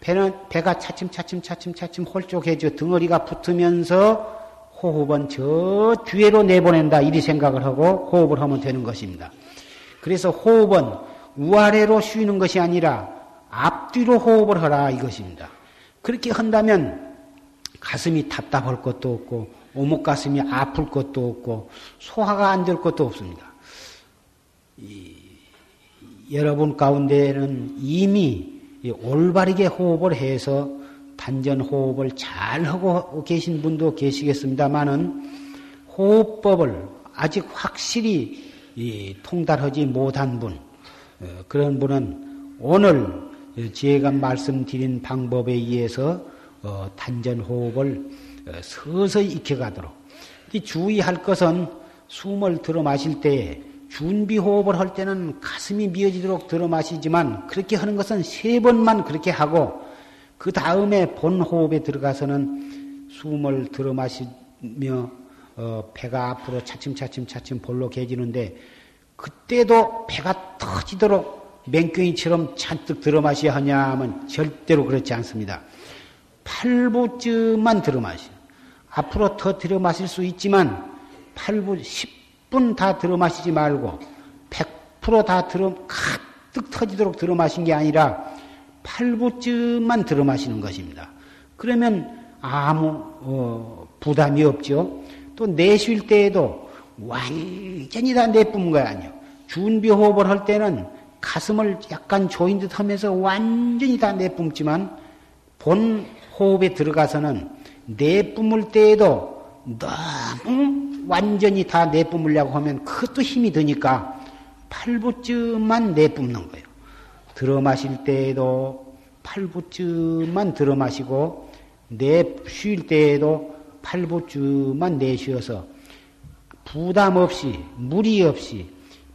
A: 배는, 배가 차츰 차츰 차츰 차츰 홀쭉해져 덩어리가 붙으면서 호흡은 저 뒤로 내보낸다. 이리 생각을 하고 호흡을 하면 되는 것입니다. 그래서 호흡은 우아래로 쉬는 것이 아니라 앞뒤로 호흡을 하라 이것입니다. 그렇게 한다면 가슴이 답답할 것도 없고 오목 가슴이 아플 것도 없고 소화가 안 될 것도 없습니다. 이, 여러분 가운데는 이미 올바르게 호흡을 해서 단전 호흡을 잘 하고 계신 분도 계시겠습니다만은 호흡법을 아직 확실히 이 통달하지 못한 분, 어, 그런 분은 오늘 제가 말씀드린 방법에 의해서 어, 단전 호흡을 어, 서서히 익혀가도록 주의할 것은 숨을 들어 마실 때 준비 호흡을 할 때는 가슴이 미어지도록 들어 마시지만 그렇게 하는 것은 세 번만 그렇게 하고 그 다음에 본 호흡에 들어가서는 숨을 들어 마시며 어, 배가 앞으로 차츰차츰 차츰 볼로 개지는데 그때도 배가 터지도록 맹경이처럼 잔뜩 들어 마셔야 하냐 하면 절대로 그렇지 않습니다. 8부쯤만 들어 마시. 앞으로 더 들어 마실 수 있지만 8부 10분 다 들어 마시지 말고 100%다 들어 가득 터지도록 들어 마신 게 아니라 8부쯤만 들어 마시는 것입니다. 그러면 아무 어, 부담이 없죠. 또 내쉴 때에도 완전히 다 내뿜은 거 아니에요. 준비 호흡을 할 때는 가슴을 약간 조인 듯 하면서 완전히 다 내뿜지만 본 호흡에 들어가서는 내뿜을 때에도 너무 완전히 다 내뿜으려고 하면 그것도 힘이 드니까 8부쯤만 내뿜는 거예요. 들어 마실 때에도 8부쯤만 들어 마시고 내쉴 때에도 8부쯤만 내쉬어서 부담 없이 무리 없이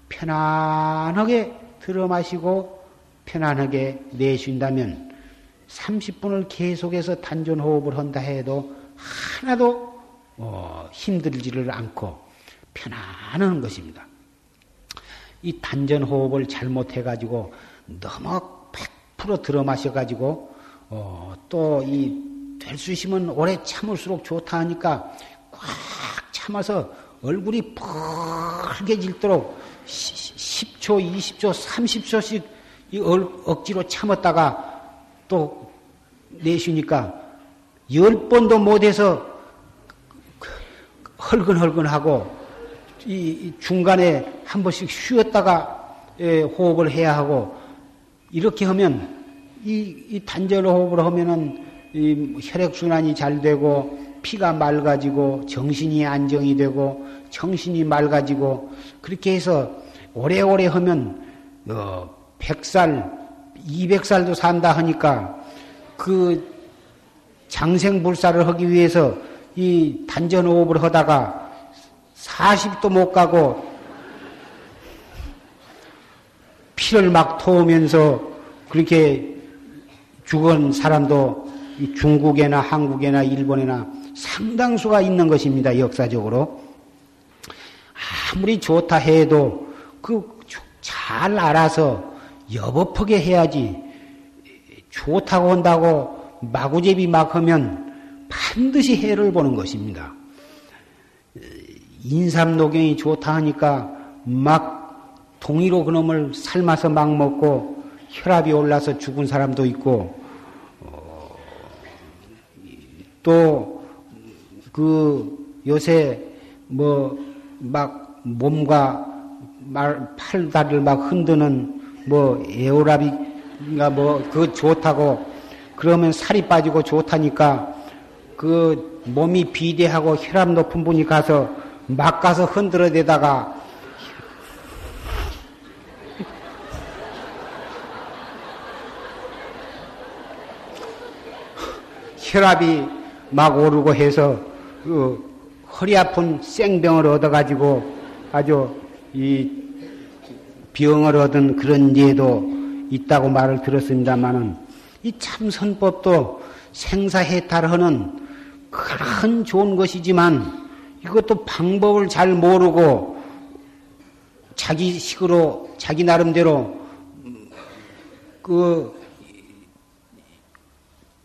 A: 편안하게 들어 마시고 편안하게 내쉰다면 30분을 계속해서 단전 호흡을 한다 해도 하나도 어, 힘들지를 않고 편안한 것입니다. 이 단전 호흡을 잘못해 가지고 너무 100% 들어 마셔 가지고 어, 또이 될 수 있으면 오래 참을수록 좋다 하니까 꽉 참아서 얼굴이 펄개질도록 10초, 20초, 30초씩 억지로 참았다가 또 내쉬니까 열 번도 못해서 헐근헐근하고 이 중간에 한 번씩 쉬었다가 예, 호흡을 해야 하고 이렇게 하면 이, 이 단절 호흡을 하면은 이 혈액 순환이 잘 되고 피가 맑아지고 정신이 안정이 되고 정신이 맑아지고 그렇게 해서 오래오래 하면 어 100살 200살도 산다 하니까 그 장생불사를 하기 위해서 이 단전호흡을 하다가 40도 못 가고 피를 막 토우면서 그렇게 죽은 사람도 중국에나 한국에나 일본에나 상당수가 있는 것입니다. 역사적으로. 아무리 좋다 해도 그 잘 알아서 여법하게 해야지 좋다고 한다고 마구제비 막 하면 반드시 해를 보는 것입니다. 인삼노경이 좋다 하니까 막 동의로 그놈을 삶아서 막 먹고 혈압이 올라서 죽은 사람도 있고 어, 또그 요새 뭐 막 몸과 말, 팔다리를 막 흔드는 뭐 에어 라비가 뭐그 좋다고 그러면 살이 빠지고 좋다니까 그 몸이 비대하고 혈압 높은 분이 가서 막 가서 흔들어대다가 혈압이 막 오르고 해서 그 허리 아픈 생병을 얻어가지고 아주 이 병을 얻은 그런 예도 있다고 말을 들었습니다만은 이 참선법도 생사해탈하는 큰 좋은 것이지만 이것도 방법을 잘 모르고 자기 식으로 자기 나름대로 그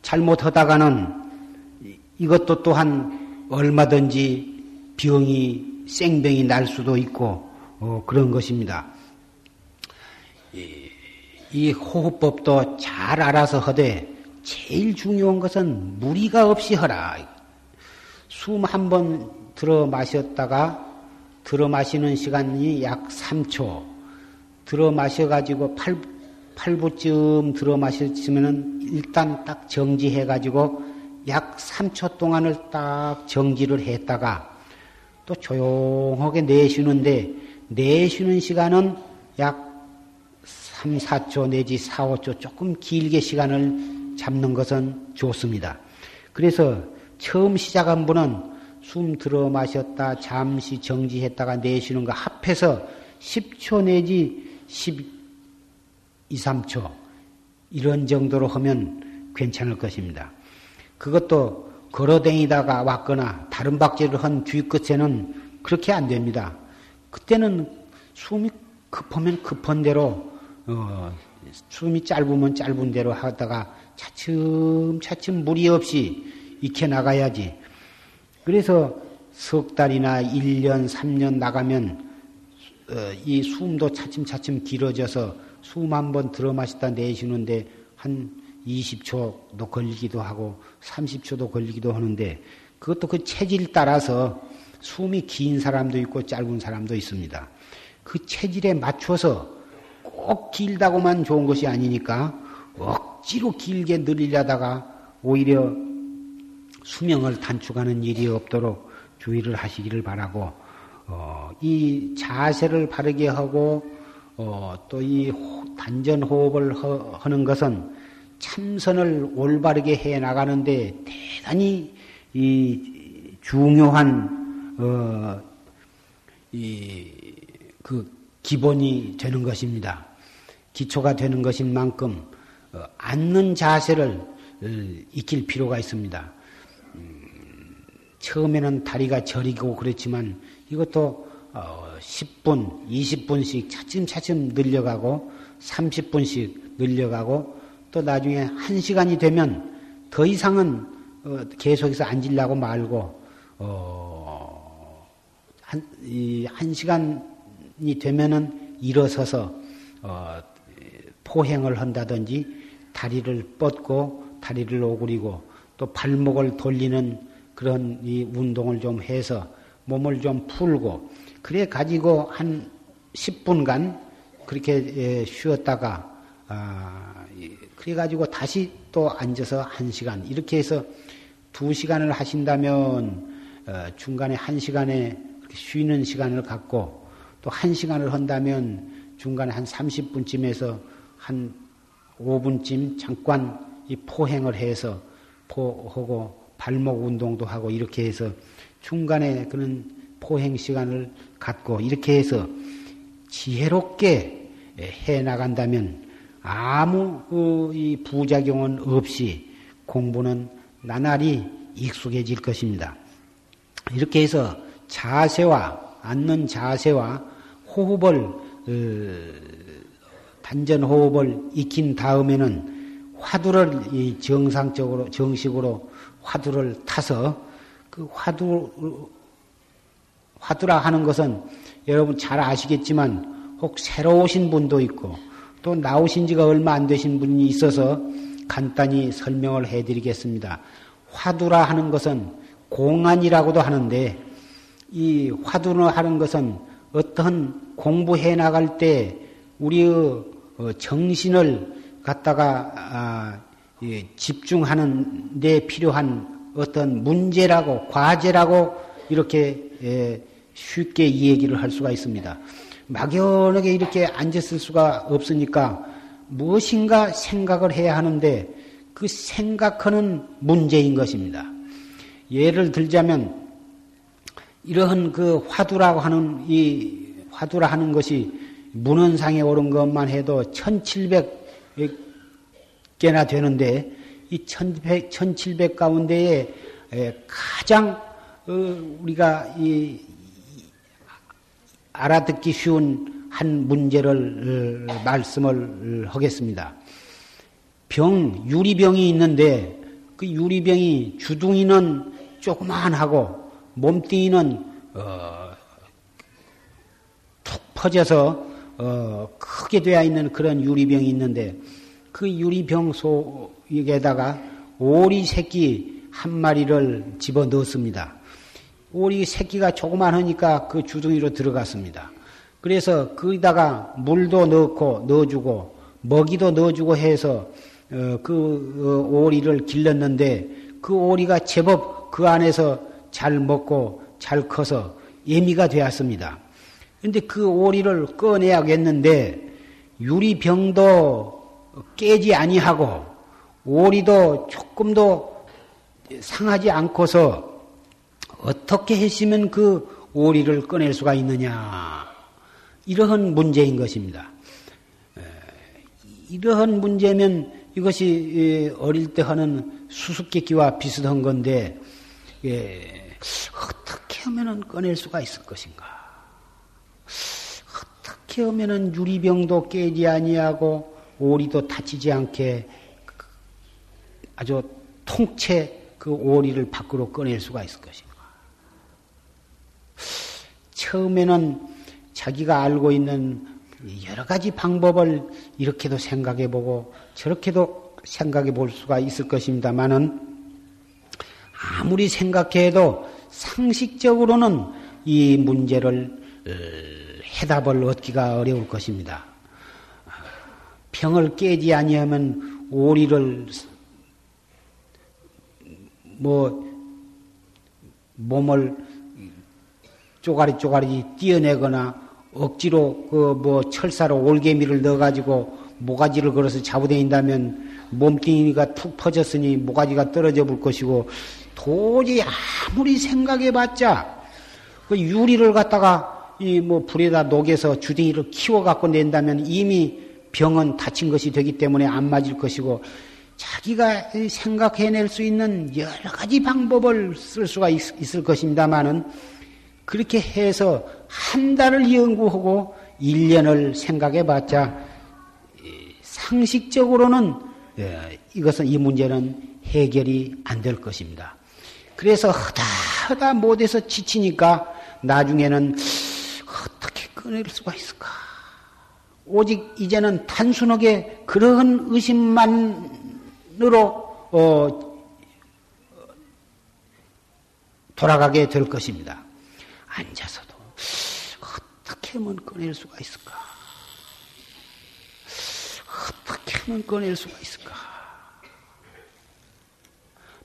A: 잘못하다가는 이것도 또한 얼마든지 병이 생병이 날 수도 있고 어, 그런 것입니다. 이, 이 호흡법도 잘 알아서 하되 제일 중요한 것은 무리가 없이 하라. 숨 한 번 들어 마셨다가 들어 마시는 시간이 약 3초. 들어 마셔가지고 8, 8부쯤 들어 마셨으면은 일단 딱 정지해가지고 약 3초 동안을 딱 정지를 했다가 또 조용하게 내쉬는데 내쉬는 시간은 약 3, 4초 내지 4, 5초 조금 길게 시간을 잡는 것은 좋습니다. 그래서 처음 시작한 분은 숨 들어 마셨다 잠시 정지했다가 내쉬는 거 합해서 10초 내지 12, 3초 이런 정도로 하면 괜찮을 것입니다. 그것도 걸어다니다가 왔거나 다른 박제를 한 뒤끝에는 그렇게 안 됩니다. 그때는 숨이 급하면 급한 대로 어, 숨이 짧으면 짧은 대로 하다가 차츰 차츰 무리 없이 익혀 나가야지. 그래서 석 달이나 1년, 3년 나가면 어, 이 숨도 차츰차츰 길어져서 숨 한 번 들어 마시다 내쉬는데 한 20초도 걸리기도 하고 30초도 걸리기도 하는데 그것도 그 체질 따라서 숨이 긴 사람도 있고 짧은 사람도 있습니다. 그 체질에 맞춰서 꼭 길다고만 좋은 것이 아니니까 억지로 길게 늘리려다가 오히려 수명을 단축하는 일이 없도록 주의를 하시기를 바라고 어, 이 자세를 바르게 하고 어, 또 이 단전 호흡을 허, 하는 것은 참선을 올바르게 해 나가는데 대단히 이 중요한 어, 이 그 기본이 되는 것입니다. 기초가 되는 것인 만큼 어, 앉는 자세를 어, 익힐 필요가 있습니다. 처음에는 다리가 저리고 그렇지만 이것도 10분, 어, 20분씩 차츰차츰 늘려가고 30분씩 늘려가고 또 나중에 1시간이 되면 더 이상은 어, 계속해서 앉으려고 말고 어, 한, 이, 한 시간이 되면은 일어서서 어, 포행을 한다든지 다리를 뻗고 다리를 오그리고 또 발목을 돌리는 그런 이 운동을 좀 해서 몸을 좀 풀고 그래 가지고 한 10분간 그렇게 예, 쉬었다가 아, 그래 가지고 다시 또 앉아서 한 시간 이렇게 해서 두 시간을 하신다면 어, 중간에 한 시간에 쉬는 시간을 갖고 또한 시간을 한다면 중간에 한 30분쯤에서 한 5분쯤 잠깐 이 포행을 해서 포하고 발목 운동도 하고 이렇게 해서 중간에 그런 포행 시간을 갖고 이렇게 해서 지혜롭게 해 나간다면 아무 그 부작용은 없이 공부는 나날이 익숙해질 것입니다. 이렇게 해서 자세와 앉는 자세와 호흡을 어, 단전 호흡을 익힌 다음에는 화두를 정상적으로 정식으로 화두를 타서 그 화두 화두라 하는 것은 여러분 잘 아시겠지만 혹 새로 오신 분도 있고 또 나오신 지가 얼마 안 되신 분이 있어서 간단히 설명을 해드리겠습니다. 화두라 하는 것은 공안이라고도 하는데 이 화두라 하는 것은 어떤 공부해 나갈 때 우리의 어, 정신을 갖다가 아, 집중하는 데 필요한 어떤 문제라고 과제라고 이렇게 쉽게 이 얘기를 할 수가 있습니다. 막연하게 이렇게 앉았을 수가 없으니까 무엇인가 생각을 해야 하는데 그 생각하는 문제인 것입니다. 예를 들자면 이러한 그 화두라고 하는 이 화두라 하는 것이 문헌상에 오른 것만 해도 1700 개나 되는데 이 1100, 1700 가운데에 가장 어, 우리가 이 알아듣기 쉬운 한 문제를 어, 말씀을 하겠습니다. 병, 유리병이 있는데 그 유리병이 주둥이는 조그만하고 몸뚱이는 어, 툭 퍼져서 어, 크게 되어 있는 그런 유리병이 있는데 그 유리병 속에다가 오리 새끼 한 마리를 집어 넣었습니다. 오리 새끼가 조그만 하니까 그 주둥이로 들어갔습니다. 그래서 거기다가 물도 넣고 넣어주고 먹이도 넣어주고 해서 어, 그 어, 오리를 길렀는데 그 오리가 제법 그 안에서 잘 먹고 잘 커서 예미가 되었습니다. 근데 그 오리를 꺼내야겠는데 유리병도 깨지 아니하고 오리도 조금도 상하지 않고서 어떻게 했으면 그 오리를 꺼낼 수가 있느냐 이러한 문제인 것입니다. 이러한 문제면 이것이 어릴 때 하는 수수께끼와 비슷한 건데 어떻게 하면 꺼낼 수가 있을 것인가? 어떻게 하면 유리병도 깨지 아니하고 오리도 다치지 않게 아주 통째 그 오리를 밖으로 꺼낼 수가 있을 것인가? 처음에는 자기가 알고 있는 여러 가지 방법을 이렇게도 생각해 보고 저렇게도 생각해 볼 수가 있을 것입니다만은 아무리 생각해도 상식적으로는 이 문제를 어, 해답을 얻기가 어려울 것입니다. 병을 깨지 아니하면 오리를 뭐 몸을 쪼가리 쪼가리 띄어내거나 억지로 그 뭐 철사로 올개미를 넣어가지고 모가지를 걸어서 잡아다닌다면 몸뚱이가 툭 퍼졌으니 모가지가 떨어져 볼 것이고 도저히 아무리 생각해봤자 그 유리를 갖다가 이 뭐 불에다 녹여서 주둥이를 키워 갖고 낸다면 이미 병은 다친 것이 되기 때문에 안 맞을 것이고 자기가 생각해낼 수 있는 여러 가지 방법을 쓸 수가 있, 을 것입니다만은 그렇게 해서 한 달을 연구하고 1년을 생각해 봤자 상식적으로는 예, 이것은 이 문제는 해결이 안 될 것입니다. 그래서 하다 하다 못해서 지치니까 나중에는 꺼낼 수가 있을까? 오직 이제는 단순하게 그런 의심만으로 어, 돌아가게 될 것입니다. 앉아서도 어떻게 하면 꺼낼 수가 있을까? 어떻게 하면 꺼낼 수가 있을까?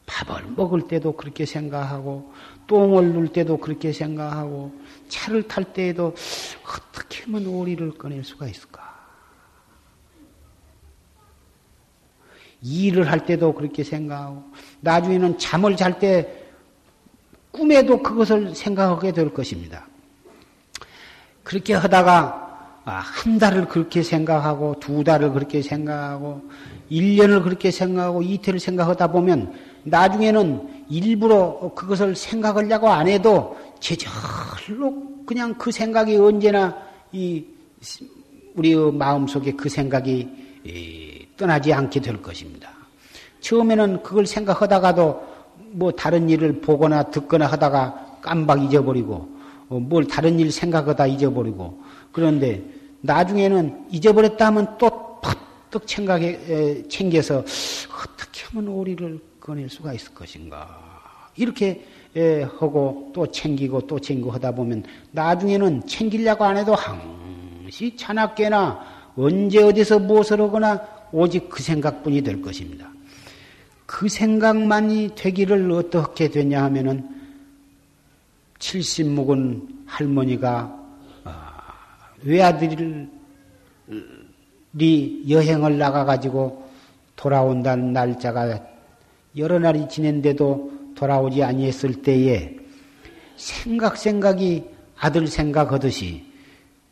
A: 밥을 먹을 때도 그렇게 생각하고, 똥을 눌 때도 그렇게 생각하고, 차를 탈 때에도 어떻게 하면 오리를 꺼낼 수가 있을까? 일을 할 때도 그렇게 생각하고, 나중에는 잠을 잘 때 꿈에도 그것을 생각하게 될 것입니다. 그렇게 하다가 아, 한 달을 그렇게 생각하고 두 달을 그렇게 생각하고 1년을 그렇게 생각하고 이틀을 생각하다 보면 나중에는 일부러 그것을 생각하려고 안 해도 제절로 그냥 그 생각이 언제나 이 우리 마음속에 그 생각이 떠나지 않게 될 것입니다. 처음에는 그걸 생각하다가도 뭐 다른 일을 보거나 듣거나 하다가 깜박 잊어버리고 어, 뭘 다른 일 생각하다 잊어버리고 그런데 나중에는 잊어버렸다 하면 또 팍떡 생각에 챙겨서 어떻게 하면 오리를 꺼낼 수가 있을 것인가 이렇게 하고 또 챙기고 또 챙기고 하다 보면 나중에는 챙기려고 안 해도 항시 차나깨나 언제 어디서 무엇을 하거나 오직 그 생각뿐이 될 것입니다. 그 생각만이 되기를 어떻게 되냐 하면은 70 묵은 할머니가 아, 외아들이 여행을 나가가지고 돌아온다는 날짜가 여러 날이 지낸데도 돌아오지 아니했을 때에 생각 생각이 아들 생각하듯이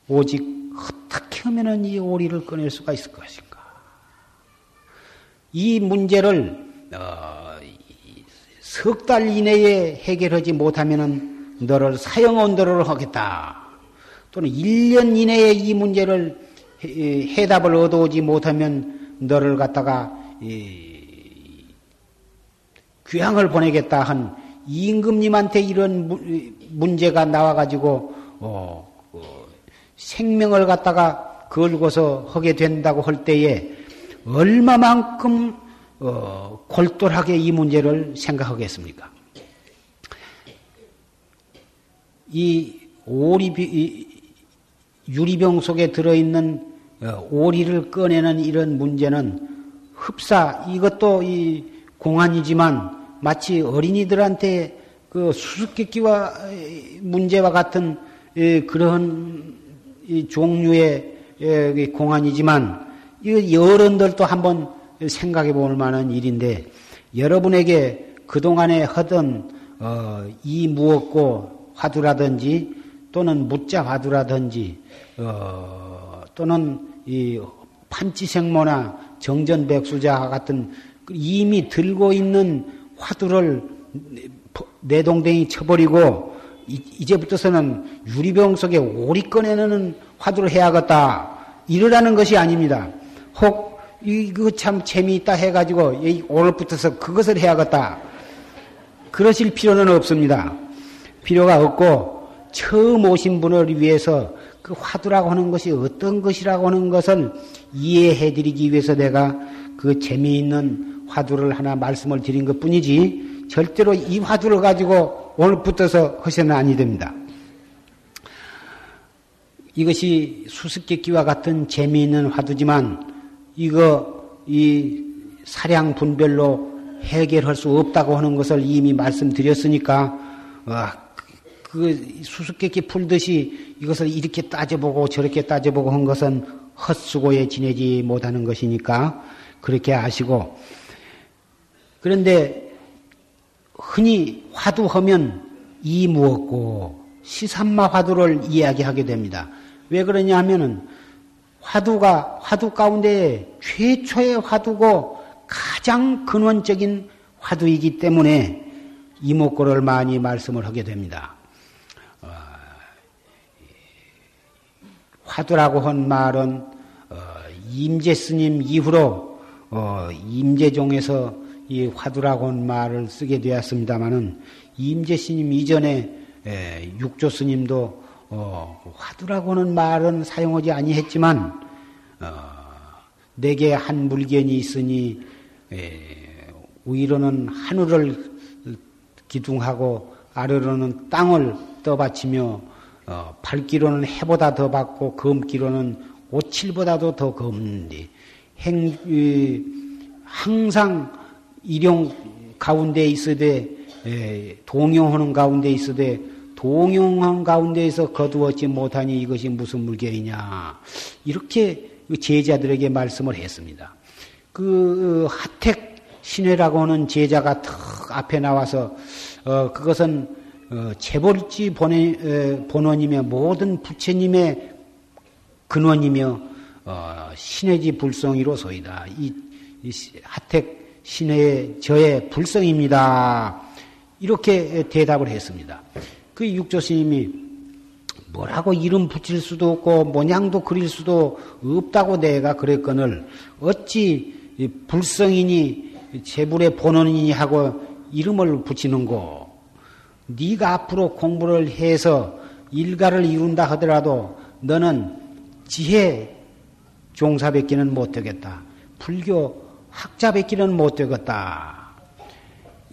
A: 오직 어떻게 하면은 이 오리를 꺼낼 수가 있을 것인가? 이 문제를 어, 석달 이내에 해결하지 못하면은 너를 사형 언도를 하겠다. 또는 1년 이내에 이 문제를 해, 답을 얻어오지 못하면 너를 갖다가 귀향을 보내겠다 한 임금님한테 이런 문제가 나와가지고 어, 어, 생명을 갖다가 걸고서 하게 된다고 할 때에 얼마만큼 어, 골똘하게 이 문제를 생각하겠습니까? 이 오리 이 유리병 속에 들어있는 어, 오리를 꺼내는 이런 문제는 흡사 이것도 이 공안이지만 마치 어린이들한테 그 수수께끼와 문제와 같은 그런 종류의 공안이지만 이 어른들도 한번 생각해 볼 만한 일인데 여러분에게 그동안에 하던 어, 이 무엇고 화두라든지 또는 묻자 화두라든지 어, 또는 이 판치생모나 정전백수자 같은 이미 들고 있는 화두를 내동댕이 쳐버리고 이제부터서는 유리병 속에 오리 꺼내는 화두를 해야겠다 이러라는 것이 아닙니다. 혹 이거 참 재미있다 해가지고 오늘부터서 그것을 해야겠다 그러실 필요는 없습니다. 필요가 없고 처음 오신 분을 위해서 그 화두라고 하는 것이 어떤 것이라고 하는 것을 이해해 드리기 위해서 내가 그 재미있는 화두를 하나 말씀을 드린 것 뿐이지 절대로 이 화두를 가지고 오늘부터서 하셔는 아니 됩니다. 이것이 수수께끼와 같은 재미있는 화두지만 이거 이 사량 분별로 해결할 수 없다고 하는 것을 이미 말씀드렸으니까 어, 그 수수께끼 풀듯이 이것을 이렇게 따져보고 저렇게 따져보고 한 것은 헛수고에 지내지 못하는 것이니까 그렇게 아시고 그런데 흔히 화두하면 이 무엇고 시산마 화두를 이야기하게 됩니다. 왜 그러냐 하면은 화두가 화두 가운데 최초의 화두고 가장 근원적인 화두이기 때문에 이목구를 많이 말씀을 하게 됩니다. 어, 화두라고 한 말은 어, 임재 스님 이후로 어, 임재종에서 이 화두라고 한 말을 쓰게 되었습니다마는 임재 스님 이전에 육조 스님도 화두라고 하는 말은 사용하지 아니했지만 내게 한 물견이 있으니 위로는 하늘을 기둥하고 아래로는 땅을 떠받치며 어, 발기로는 해보다 더 받고 검기로는 오칠보다도 더 검는데 행 항상 일용 가운데 있으되 동용하는 가운데 있으되 동용한 가운데에서 거두었지 못하니 이것이 무슨 물결이냐 이렇게 제자들에게 말씀을 했습니다. 그 하택 신회라고 하는 제자가 턱 앞에 나와서 어, 그것은 어, 재벌지 본원이며 모든 부처님의 근원이며 어, 신해지 불성이로소이다. 이, 이 하택 신해의 저의 불성입니다. 이렇게 대답을 했습니다. 그 육조 스님이 뭐라고 이름 붙일 수도 없고 모양도 그릴 수도 없다고 내가 그랬거늘 어찌 불성이니 재불의 본원이니 하고 이름을 붙이는고 네가 앞으로 공부를 해서 일가를 이룬다 하더라도 너는 지혜 종사밖기는 못되겠다. 불교 학자밖기는 못 되겠다.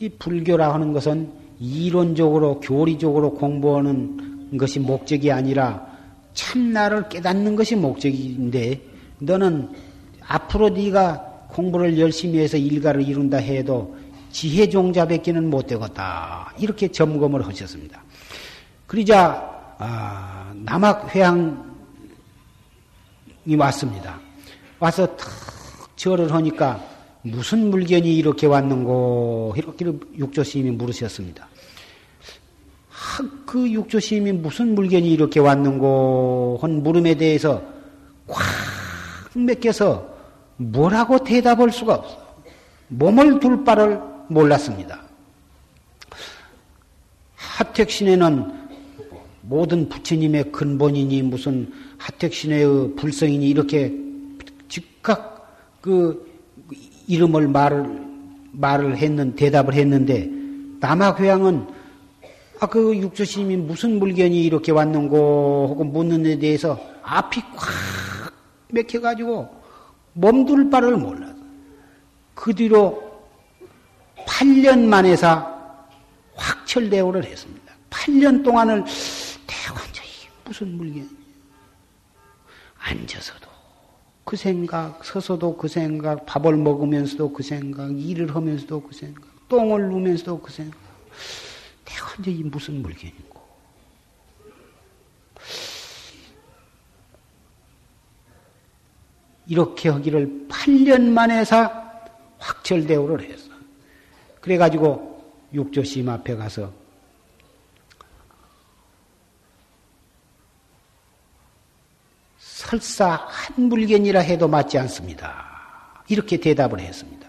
A: 이 불교라 하는 것은 이론적으로 교리적으로 공부하는 것이 목적이 아니라 참나를 깨닫는 것이 목적인데 너는 앞으로 네가 공부를 열심히 해서 일가를 이룬다 해도 지혜 종자밖에는 못 되겠다. 이렇게 점검을 하셨습니다. 그러자 아, 남학 회항이 왔습니다. 와서 탁 절을 하니까 무슨 물견이 이렇게 왔는고 이렇게 육조스님이 물으셨습니다. 그 육조스님이 무슨 물견이 이렇게 왔는고 한 물음에 대해서 꽉 맥혀서 뭐라고 대답할 수가 없어. 몸을 둘 바를 몰랐습니다. 하택신에는 모든 부처님의 근본이니 무슨 하택신의 불성이니 이렇게 즉각 그 이름을 말을 말을 했는 대답을 했는데 남아교양은 아 그 육조스님이 무슨 물견이 이렇게 왔는고 혹은 묻는 데 대해서 앞이 꽉 맥혀가지고 몸둘 바를 몰라. 그 뒤로 8년 만에서 확철대오를 했습니다. 8년 동안을 대관자이 무슨 물건 앉아서도 그 생각, 서서도 그 생각, 밥을 먹으면서도 그 생각, 일을 하면서도 그 생각, 똥을 누면서도 그 생각. 내가 이제 무슨 물건이고. 이렇게 하기를 8년 만에 사 확철대오를 했어. 그래가지고 육조심 앞에 가서 설사 한 물견이라 해도 맞지 않습니다. 이렇게 대답을 했습니다.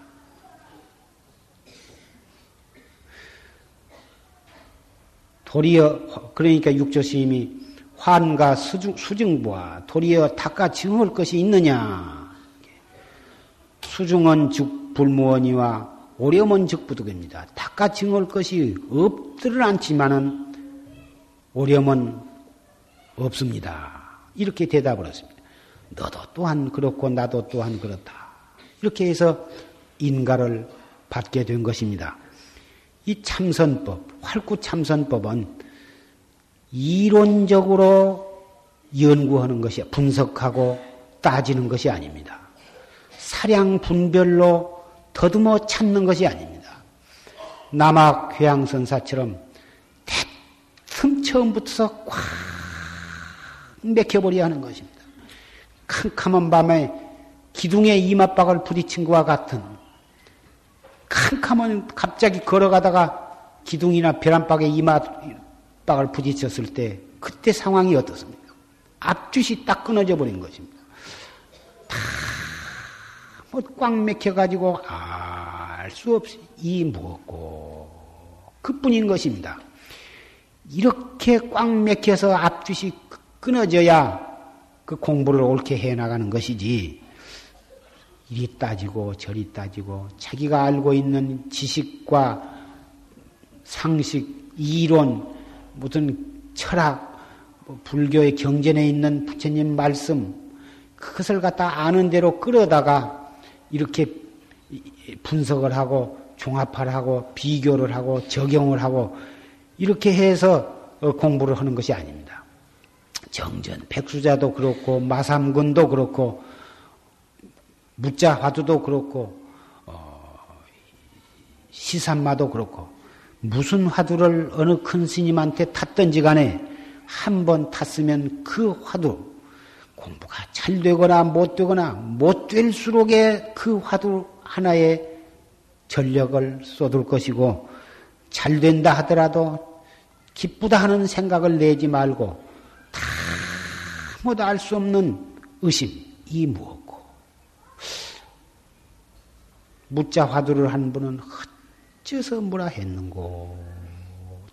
A: 도리어 그러니까 육조심이 환과 수중, 수증부와 도리어 닦아 증할 것이 있느냐? 수중은 즉 불무원이와 오렴은 즉 부득입니다. 닦아 증할 것이 없들은 않지만은 오렴은 없습니다. 이렇게 대답을 했습니다. 너도 또한 그렇고 나도 또한 그렇다. 이렇게 해서 인가를 받게 된 것입니다. 이 참선법, 활구 참선법은 이론적으로 연구하는 것이 분석하고 따지는 것이 아닙니다. 사량 분별로 더듬어 찾는 것이 아닙니다. 남학 괴양선사처럼 대틈 처음부터 꽉 맥혀버려야 하는 것입니다. 캄캄한 밤에 기둥에 이맛박을 부딪힌 것과 같은 캄캄한 갑자기 걸어가다가 기둥이나 벼란박에 이맛박을 부딪혔을 때 그때 상황이 어떻습니까? 앞주시 딱 끊어져 버린 것입니다. 다뭐꽉 맥혀가지고 알 수 없이 이 무엇고 그뿐인 것입니다. 이렇게 꽉 맥혀서 앞주시 끊어져야 그 공부를 옳게 해 나가는 것이지. 이리 따지고 저리 따지고 자기가 알고 있는 지식과 상식, 이론, 무슨 철학, 뭐 불교의 경전에 있는 부처님 말씀 그것을 갖다 아는 대로 끌어다가 이렇게 분석을 하고 종합을 하고 비교를 하고 적용을 하고 이렇게 해서 공부를 하는 것이 아닙니다. 정전, 백수자도 그렇고 마삼근도 그렇고 무자 화두도 그렇고 어, 시산마도 그렇고 무슨 화두를 어느 큰 스님한테 탔던지 간에 한 번 탔으면 그 화두 공부가 잘 되거나 못 되거나 못 될수록에 그 화두 하나에 전력을 쏟을 것이고 잘 된다 하더라도 기쁘다 하는 생각을 내지 말고 다 모두 알수 없는 의심 이 무엇고 무자 화두를 한 분은 어째서 뭐라 했는고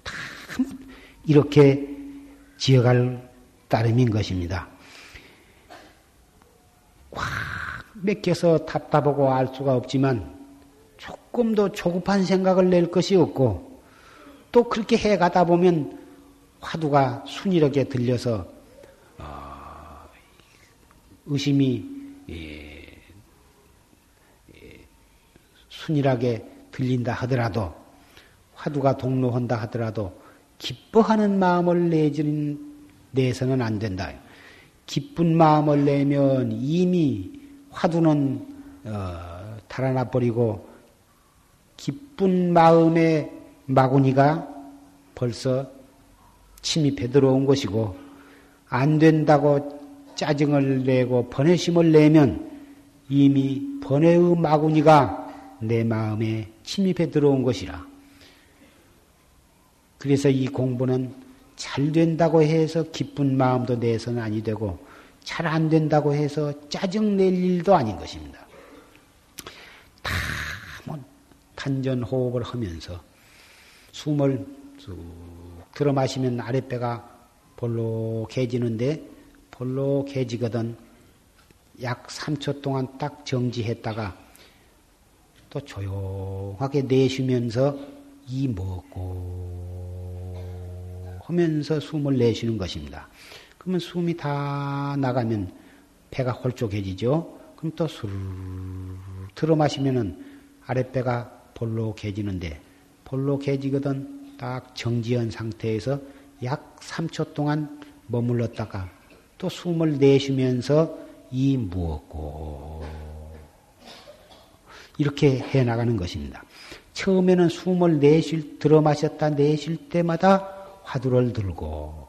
A: 다 이렇게 지어갈 따름인 것입니다. 꽉 맥혀서 답답하고 알 수가 없지만 조금 더 조급한 생각을 낼 것이 없고 또 그렇게 해 가다 보면 화두가 순이하게 들려서 어, 의심이 예, 예, 순일하게 들린다 하더라도 화두가 동로한다 하더라도 기뻐하는 마음을 내지는 내서는 안 된다. 기쁜 마음을 내면 이미 화두는 어, 달아나 버리고 기쁜 마음의 마구니가 벌써 침입해 들어온 것이고 안 된다고 짜증을 내고 번외심을 내면 이미 번외의 마구니가 내 마음에 침입해 들어온 것이라. 그래서 이 공부는 잘 된다고 해서 기쁜 마음도 내서는 아니 되고 잘 안 된다고 해서 짜증 낼 일도 아닌 것입니다. 다 뭐 단전 호흡을 하면서 숨을 쭉 들어 마시면 아랫배가 볼록해지는데 볼록해지거든 약 3초 동안 딱 정지했다가 또 조용하게 내쉬면서 이 먹고 하면서 숨을 내쉬는 것입니다. 그러면 숨이 다 나가면 배가 홀쭉해지죠. 그럼 또 술 들어 마시면은 아랫배가 볼록해지는데 볼록해지거든 딱 정지한 상태에서 약 3초 동안 머물렀다가 또 숨을 내쉬면서 이 무엇고 이렇게 해 나가는 것입니다. 처음에는 숨을 내쉴 들어 마셨다 내쉴 때마다 화두를 들고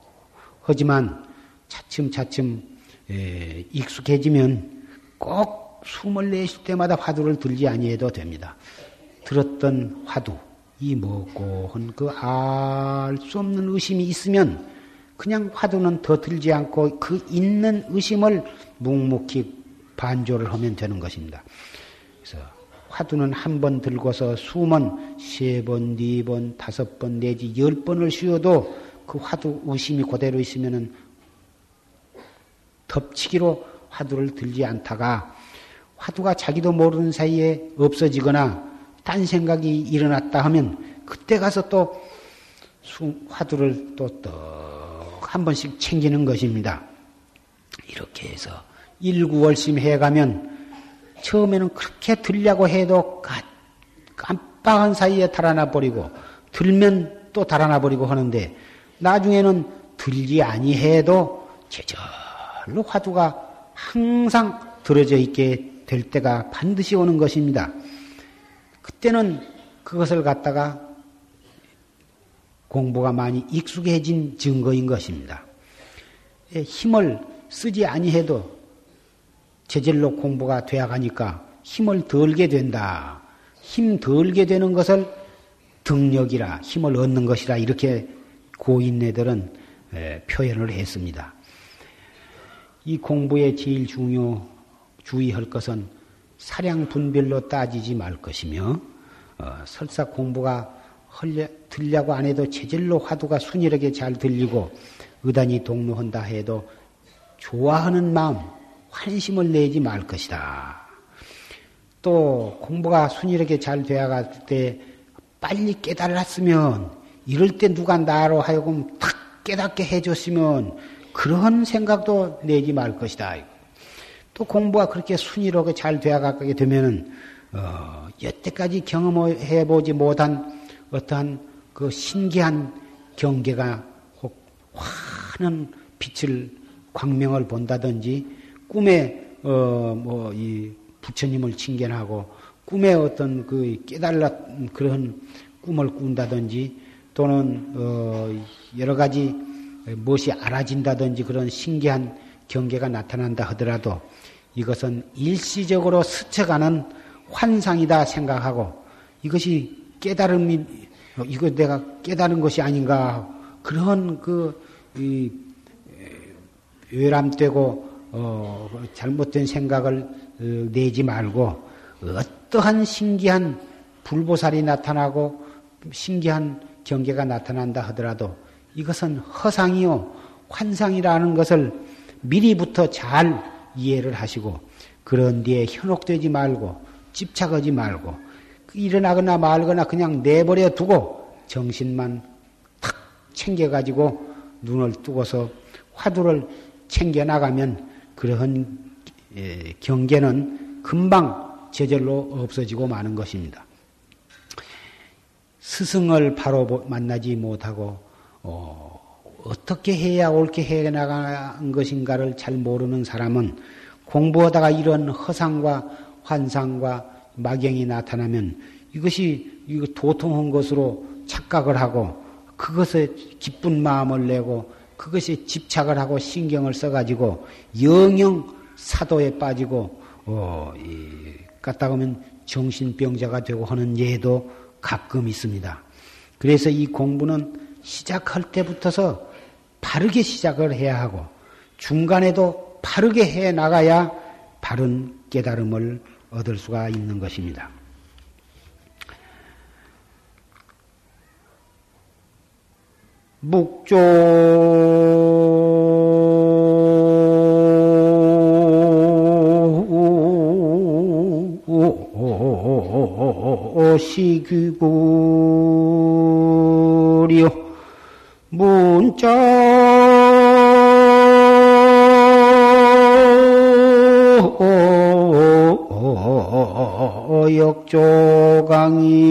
A: 하지만 차츰차츰 익숙해지면 꼭 숨을 내쉴 때마다 화두를 들지 아니해도 됩니다. 들었던 화두, 이 뭐고 한그알 수 없는 의심이 있으면 그냥 화두는 더 들지 않고 그 있는 의심을 묵묵히 반조를 하면 되는 것입니다. 그래서 화두는 한 번 들고서 숨은 세 번, 네 번, 다섯 번 내지 열 번을 쉬어도 그 화두 의심이 그대로 있으면은 덮치기로 화두를 들지 않다가 화두가 자기도 모르는 사이에 없어지거나 딴 생각이 일어났다 하면 그때 가서 또 화두를 또떡 한 번씩 챙기는 것입니다. 이렇게 해서 일구월심 해가면 처음에는 그렇게 들려고 해도 깜빡한 사이에 달아나 버리고 들면 또 달아나 버리고 하는데 나중에는 들지 아니해도 제절로 화두가 항상 들어져 있게 될 때가 반드시 오는 것입니다. 그때는 그것을 갖다가 공부가 많이 익숙해진 증거인 것입니다. 예, 힘을 쓰지 아니해도 제절로 공부가 되어가니까 힘을 덜게 된다. 힘 덜게 되는 것을 등력이라 힘을 얻는 것이라 이렇게 고인네들은 예, 표현을 했습니다. 이 공부의 제일 중요 주의할 것은 사량 분별로 따지지 말 것이며 어, 설사 공부가 헐려, 들려고 안 해도 체질로 화두가 순일하게 잘 들리고 의단이 동로한다 해도 좋아하는 마음, 환심을 내지 말 것이다. 또 공부가 순일하게 잘 되어갈 때 빨리 깨달았으면 이럴 때 누가 나로 하여금 탁 깨닫게 해줬으면 그런 생각도 내지 말 것이다. 또 공부가 그렇게 순위롭게 잘 되어가게 되면은 어, 여태까지 경험해 보지 못한 어떠한 그 신기한 경계가 혹 환한 빛을 광명을 본다든지 꿈에 어 뭐 이 부처님을 칭견하고 꿈에 어떤 그 깨달았 그런 꿈을 꾼다든지 또는 어 여러 가지 무엇이 알아진다든지 그런 신기한 경계가 나타난다 하더라도 이것은 일시적으로 스쳐가는 환상이다 생각하고 이것이 깨달음이 이거 내가 깨달은 것이 아닌가 그런 그 이, 외람되고 어, 잘못된 생각을 어, 내지 말고 어떠한 신기한 불보살이 나타나고 신기한 경계가 나타난다 하더라도 이것은 허상이요 환상이라는 것을 미리부터 잘 이해를 하시고 그런 뒤에 현혹되지 말고 집착하지 말고 일어나거나 말거나 그냥 내버려 두고 정신만 탁 챙겨가지고 눈을 뜨고서 화두를 챙겨 나가면 그러한 경계는 금방 저절로 없어지고 마는 것입니다. 스승을 바로 만나지 못하고 어, 어떻게 해야 옳게 해 나가는 것인가를 잘 모르는 사람은 공부하다가 이런 허상과 환상과 막영이 나타나면 이것이 이거 도통한 것으로 착각을 하고 그것에 기쁜 마음을 내고 그것에 집착을 하고 신경을 써가지고 영영 사도에 빠지고 어, 이, 갔다 가면 정신병자가 되고 하는 예도 가끔 있습니다. 그래서 이 공부는 시작할 때부터서 바르게 시작을 해야 하고 중간에도 바르게 해 나가야 바른 깨달음을 얻을 수가 있는 것입니다. 묵조 시규구 역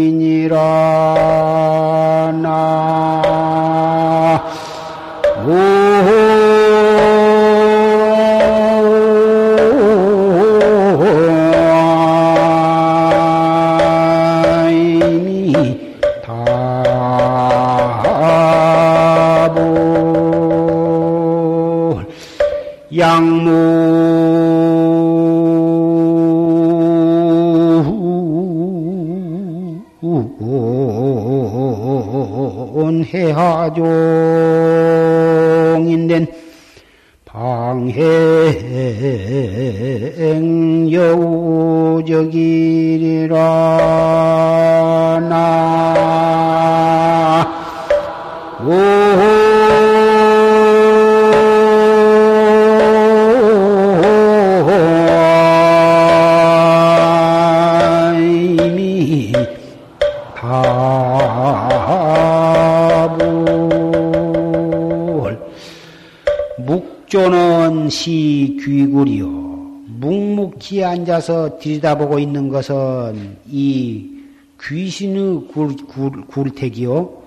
A: 앉아서 들여다보고 있는 것은 이 귀신의 굴, 굴, 굴택이요.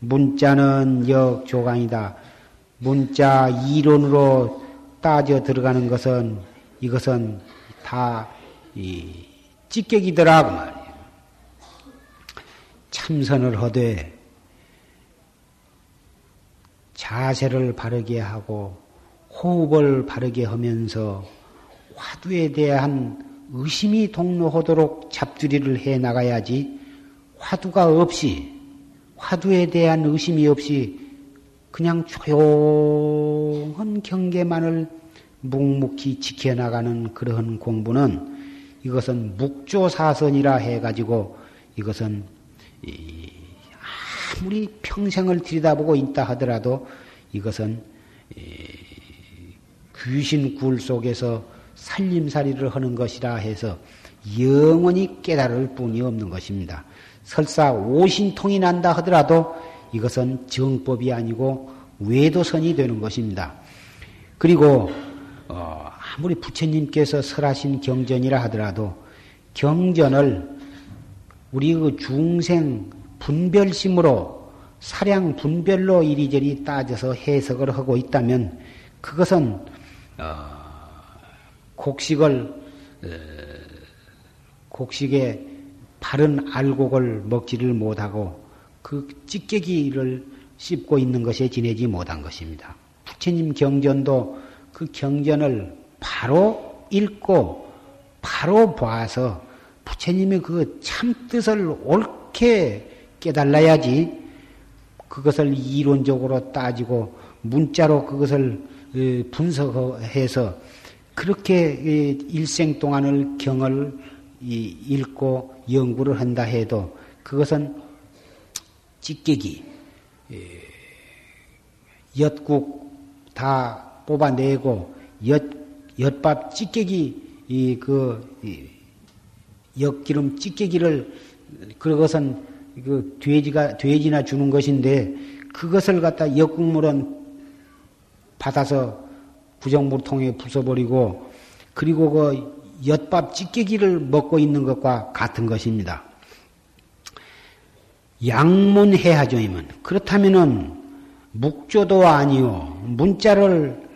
A: 문자는 역조강이다. 문자 이론으로 따져 들어가는 것은 이것은 다 이 찌개기더라고 말이에요. 참선을 하되 자세를 바르게 하고 호흡을 바르게 하면서 화두에 대한 의심이 동로하도록 잡두리를 해 나가야지 화두가 없이 화두에 대한 의심이 없이 그냥 조용한 경계만을 묵묵히 지켜나가는 그러한 공부는 이것은 묵조사선이라 해가지고 이것은 아무리 평생을 들여다보고 있다 하더라도 이것은 귀신 굴 속에서 살림살이를 하는 것이라 해서 영원히 깨달을 뿐이 없는 것입니다. 설사 오신통이 난다 하더라도 이것은 정법이 아니고 외도선이 되는 것입니다. 그리고 어, 아무리 부처님께서 설하신 경전이라 하더라도 경전을 우리 그 중생 분별심으로 사량 분별로 이리저리 따져서 해석을 하고 있다면 그것은 어, 곡식을 곡식에 바른 알곡을 먹지를 못하고 그 찌개기를 씹고 있는 것에 지내지 못한 것입니다. 부처님 경전도 그 경전을 바로 읽고 바로 봐서 부처님의 그 참뜻을 옳게 깨달아야지 그것을 이론적으로 따지고 문자로 그것을 분석해서 그렇게 일생 동안을 경을 읽고 연구를 한다 해도 그것은 찌개기, 엿국 다 뽑아내고 엿, 엿밥 찌개기, 이, 그, 이, 엿기름 찌개기를, 그것은 그 돼지가, 돼지나 주는 것인데 그것을 갖다 엿국물은 받아서 부정물통에 부숴버리고 그리고 그 엿밥 찌개기를 먹고 있는 것과 같은 것입니다. 양문해하죠 이면 그렇다면은 묵조도 아니요 문자를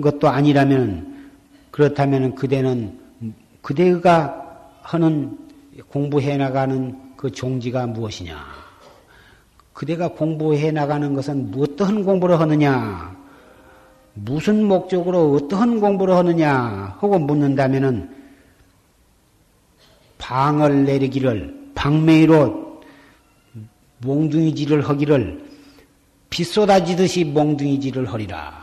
A: 것도 아니라면 그렇다면 그대는 그대가 하는 공부해 나가는 그 종지가 무엇이냐? 그대가 공부해 나가는 것은 어떠한 공부를 하느냐? 무슨 목적으로 어떠한 공부를 하느냐 하고 묻는다면은 방을 내리기를 방매로 몽둥이질을 하기를 비 쏟아지듯이 몽둥이질을 하리라.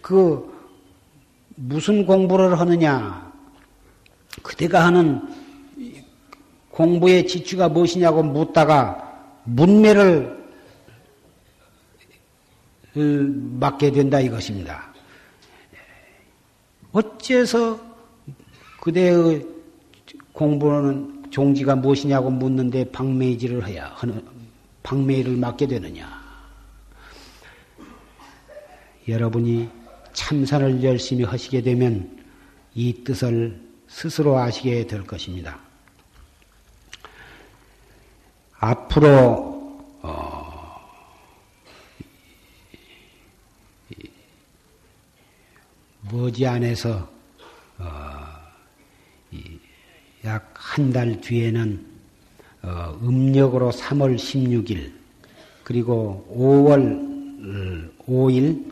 A: 그 무슨 공부를 하느냐? 그대가 하는 공부의 지추가 무엇이냐고 묻다가 문매를 맡게 된다 이것입니다. 어째서 그대의 공부는 종지가 무엇이냐고 묻는데 방매질을 해야 하는 방매를 맡게 되느냐? 여러분이 참선을 열심히 하시게 되면 이 뜻을 스스로 아시게 될 것입니다. 앞으로 머지 안에서 어, 약한 달 뒤에는 어, 음력으로 3월 16일 그리고 5월 5일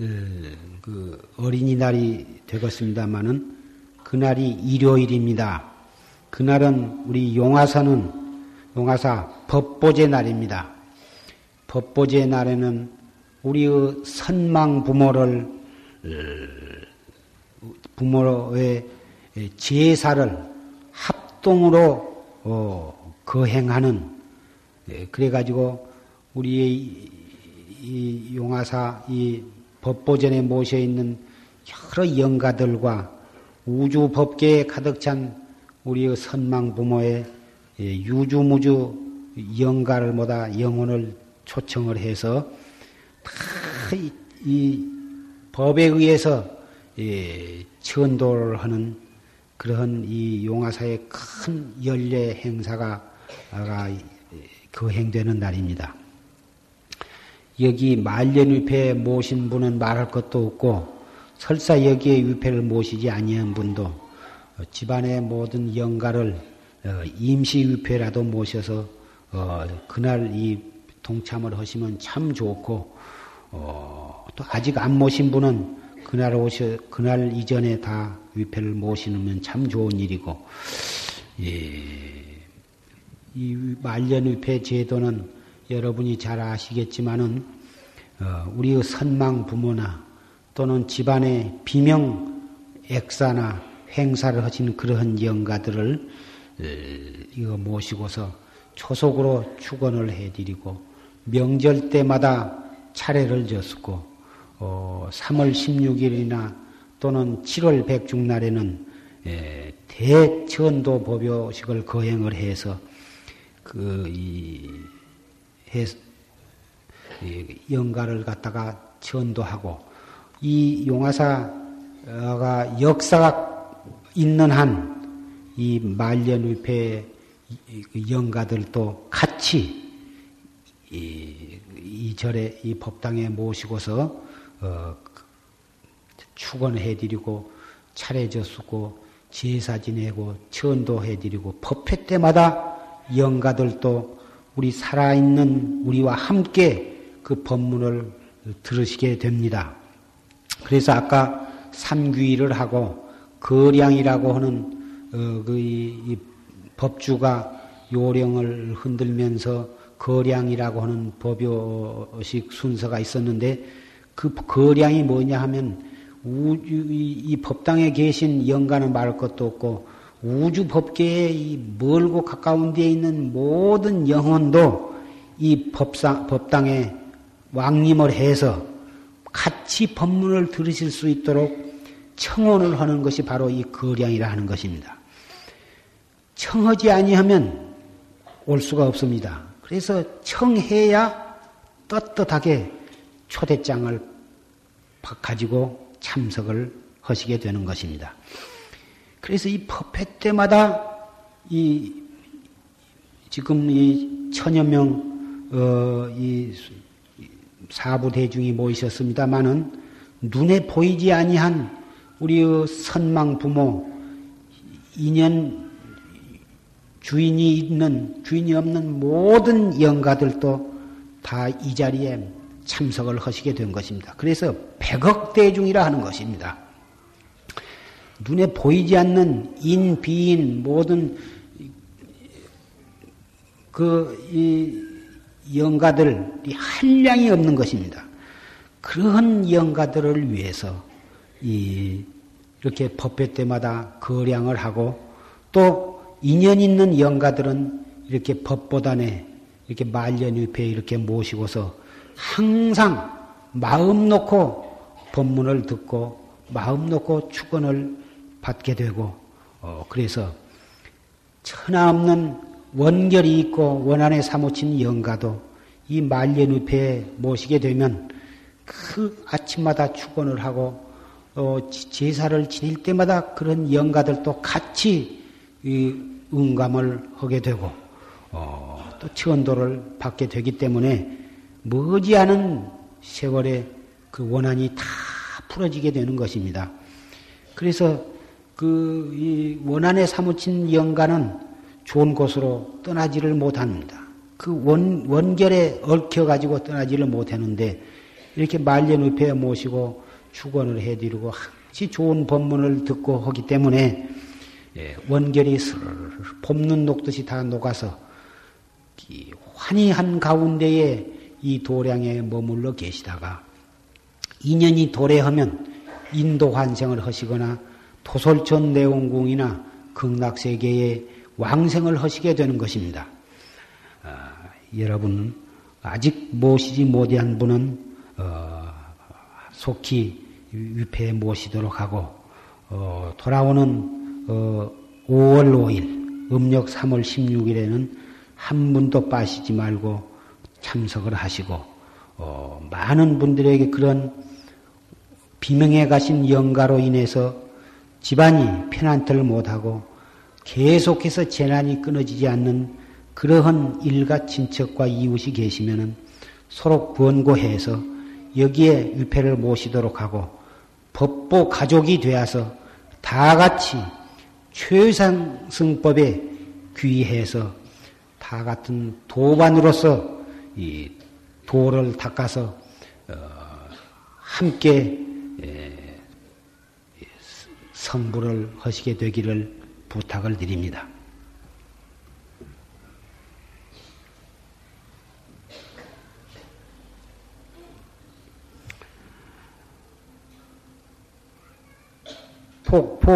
A: 어, 그 어린이날이 되겠습니다마는 그날이 일요일입니다. 그날은 우리 용화사는 용화사 법보제 날입니다. 법보제 날에는 우리의 선망 부모를 부모의 제사를 합동으로 어, 거행하는 예, 그래가지고 우리의 이 용화사 이 법보전에 모셔 있는 여러 영가들과 우주 법계에 가득 찬 우리의 선망 부모의 예, 유주무주 영가를 모다 영혼을 초청을 해서 다이 이 법에 의해서 예, 천도를 하는 그러한 이 용화사의 큰 연례 행사가 거행되는 날입니다. 여기 말년위패에 모신 분은 말할 것도 없고 설사 여기에 위패를 모시지 아니한 분도 집안의 모든 영가를 어, 임시 위패라도 모셔서 어, 그날 이 동참을 하시면 참 좋고 어, 또 아직 안 모신 분은 그날 오셔 그날 이전에 다 위패를 모시면 참 좋은 일이고 예, 이 말년 위패 제도는 여러분이 잘 아시겠지만은 어, 우리의 선망 부모나 또는 집안의 비명 액사나 행사를 하신 그러한 영가들을 이거 모시고서 초속으로 축원을 해드리고 명절 때마다 차례를 졌고 어, 3월 16일이나 또는 7월 백중날에는 예, 대천도 법요식을 거행을 해서 그이 영가를 갖다가 전도하고 이 용화사가 역사가 있는 한 이 말년위패 영가들도 같이 이, 이 절에 이 법당에 모시고서 어, 축원해드리고 차례졌고 제사 지내고 천도해드리고 법회 때마다 영가들도 우리 살아있는 우리와 함께 그 법문을 들으시게 됩니다. 그래서 아까 삼귀를 하고 거량이라고 하는 어, 그 이 이 법주가 요령을 흔들면서 거량이라고 하는 법요식 순서가 있었는데 그 거량이 뭐냐 하면 우주, 이 법당에 계신 영가는 말할 것도 없고 우주 법계에 이 멀고 가까운 데에 있는 모든 영혼도 이 법상, 법당에 왕림을 해서 같이 법문을 들으실 수 있도록 청혼을 하는 것이 바로 이 거량이라 하는 것입니다. 청하지 아니하면 올 수가 없습니다. 그래서 청해야 떳떳하게 초대장을 가지고 참석을 하시게 되는 것입니다. 그래서 이 법회 때마다 이 지금 이 천여 명, 어, 이 사부 대중이 모이셨습니다만은 눈에 보이지 아니한 우리의 선망 부모, 인연 주인이 있는, 주인이 없는 모든 영가들도 다 이 자리에 참석을 하시게 된 것입니다. 그래서 백억 대중이라 하는 것입니다. 눈에 보이지 않는 인, 비인, 모든 그, 이, 영가들이 한량이 없는 것입니다. 그러한 영가들을 위해서 이, 이렇게 법회 때마다 거량을 하고 또 인연 있는 영가들은 이렇게 법보단에 이렇게 말년위패에 이렇게 모시고서 항상 마음 놓고 법문을 듣고 마음 놓고 축원을 받게 되고 어, 그래서 천하 없는 원결이 있고 원한에 사무친 영가도 이 말년의패에 모시게 되면 그 아침마다 축원을 하고 어, 제사를 지낼 때마다 그런 영가들도 같이 응감을 하게 되고 어, 또 천도를 받게 되기 때문에 머지않은 세월에 그 원한이 다 풀어지게 되는 것입니다. 그래서 그 이 원한에 사무친 영가는 좋은 곳으로 떠나지를 못합니다. 그 원, 원결에 얽혀가지고 떠나지를 못하는데 이렇게 말년 의패에 모시고 축원을 해드리고 항시 좋은 법문을 듣고 하기 때문에 예, 원결이 봄눈 녹듯이 다 녹아서 환희한 가운데에 이 도량에 머물러 계시다가 인연이 도래하면 인도 환생을 하시거나 토솔천 내원궁이나 극락세계에 왕생을 하시게 되는 것입니다. 아, 여러분 아직 모시지 못한 분은 어, 속히 위패에 모시도록 하고 어, 돌아오는 어, 5월 5일 음력 3월 16일에는 한 분도 빠시지 말고 참석을 하시고 어, 많은 분들에게 그런 비명에 가신 영가로 인해서 집안이 편안틀 못하고 계속해서 재난이 끊어지지 않는 그러한 일가 친척과 이웃이 계시면은 서로 권고해서 여기에 위패를 모시도록 하고 법보 가족이 되어서 다 같이 최상승법에 귀해서 다 같은 도반으로서 이 도를 닦아서 어, 함께 성불을 하시게 되기를 부탁을 드립니다. 폭포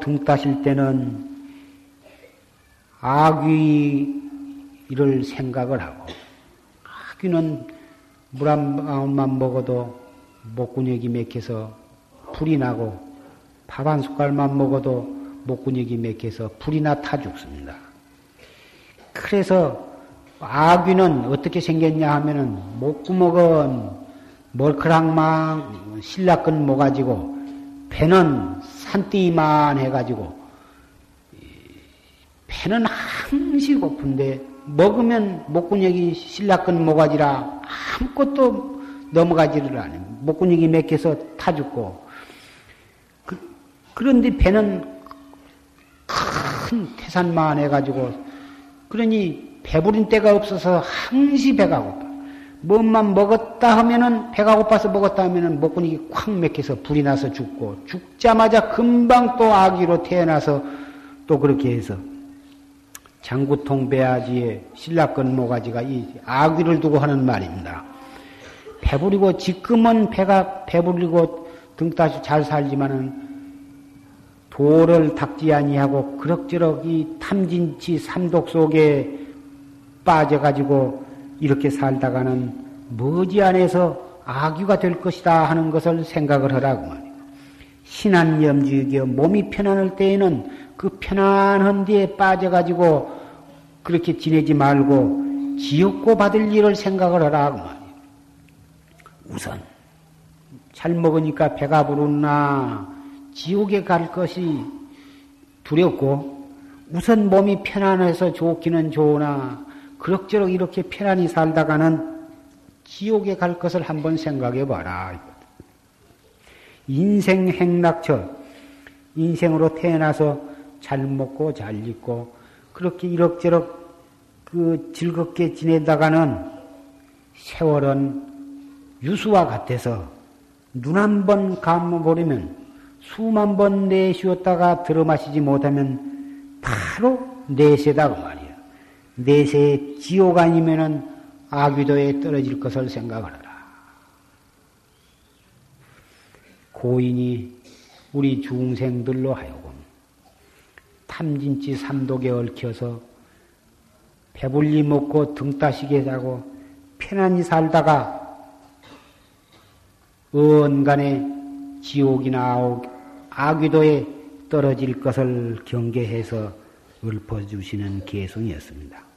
A: 등 따실 때는 아귀를 생각을 하고 아귀는 물 한 방울만 먹어도 목근육이 맥혀서 불이 나고 밥 한 숟갈만 먹어도 목근육이 맥혀서 불이 나 타 죽습니다. 그래서 아귀는 어떻게 생겼냐 하면은 목구멍은 멀크랑망 신라끈 모가지고 배는 산띠만 해가지고 배는 항시 고픈데 먹으면 목근육이 신라끈 모가지라 아무것도 넘어가지를 않아요. 목근육이 맥혀서 타 죽고 그, 그런데 배는 큰 태산만 해가지고 그러니 배부린 때가 없어서 항시 배가 고파. 뭔만 먹었다 하면은 배가 고파서 먹었다 하면은 목근육이 콱 맥혀서 불이 나서 죽고 죽자마자 금방 또 아기로 태어나서 또 그렇게 해서 장구통 배아지에 신라끈 모가지가 이 아귀를 두고 하는 말입니다. 배부리고 지금은 배가 배부리고 등따시 잘 살지만은 도를 닦지 아니하고 그럭저럭 이 탐진치 삼독 속에 빠져가지고 이렇게 살다가는 머지 안에서 아귀가 될 것이다 하는 것을 생각을 하라고 말이에요. 신안염지이겨 몸이 편안할 때에는 그 편안한 데에 빠져가지고 그렇게 지내지 말고 지옥고 받을 일을 생각을 하라고 말이에요. 우선 잘 먹으니까 배가 부르나 지옥에 갈 것이 두렵고 우선 몸이 편안해서 좋기는 좋으나 그럭저럭 이렇게 편안히 살다가는 지옥에 갈 것을 한번 생각해 봐라. 인생 행락처 인생으로 태어나서 잘 먹고 잘 입고 그렇게 이럭저럭 그 즐겁게 지내다가는 세월은 유수와 같아서 눈 한 번 감아버리면 수만 번 내쉬었다가 들어 마시지 못하면 바로 내세다 그 말이야. 내세 지옥 아니면은 아귀도에 떨어질 것을 생각을 하라. 고인이 우리 중생들로 하여금 탐진치 삼독에 얽혀서 배불리 먹고 등 따시게 자고 편안히 살다가 언간에 지옥이나 아귀도에 떨어질 것을 경계해서 읊어주시는 개성이었습니다.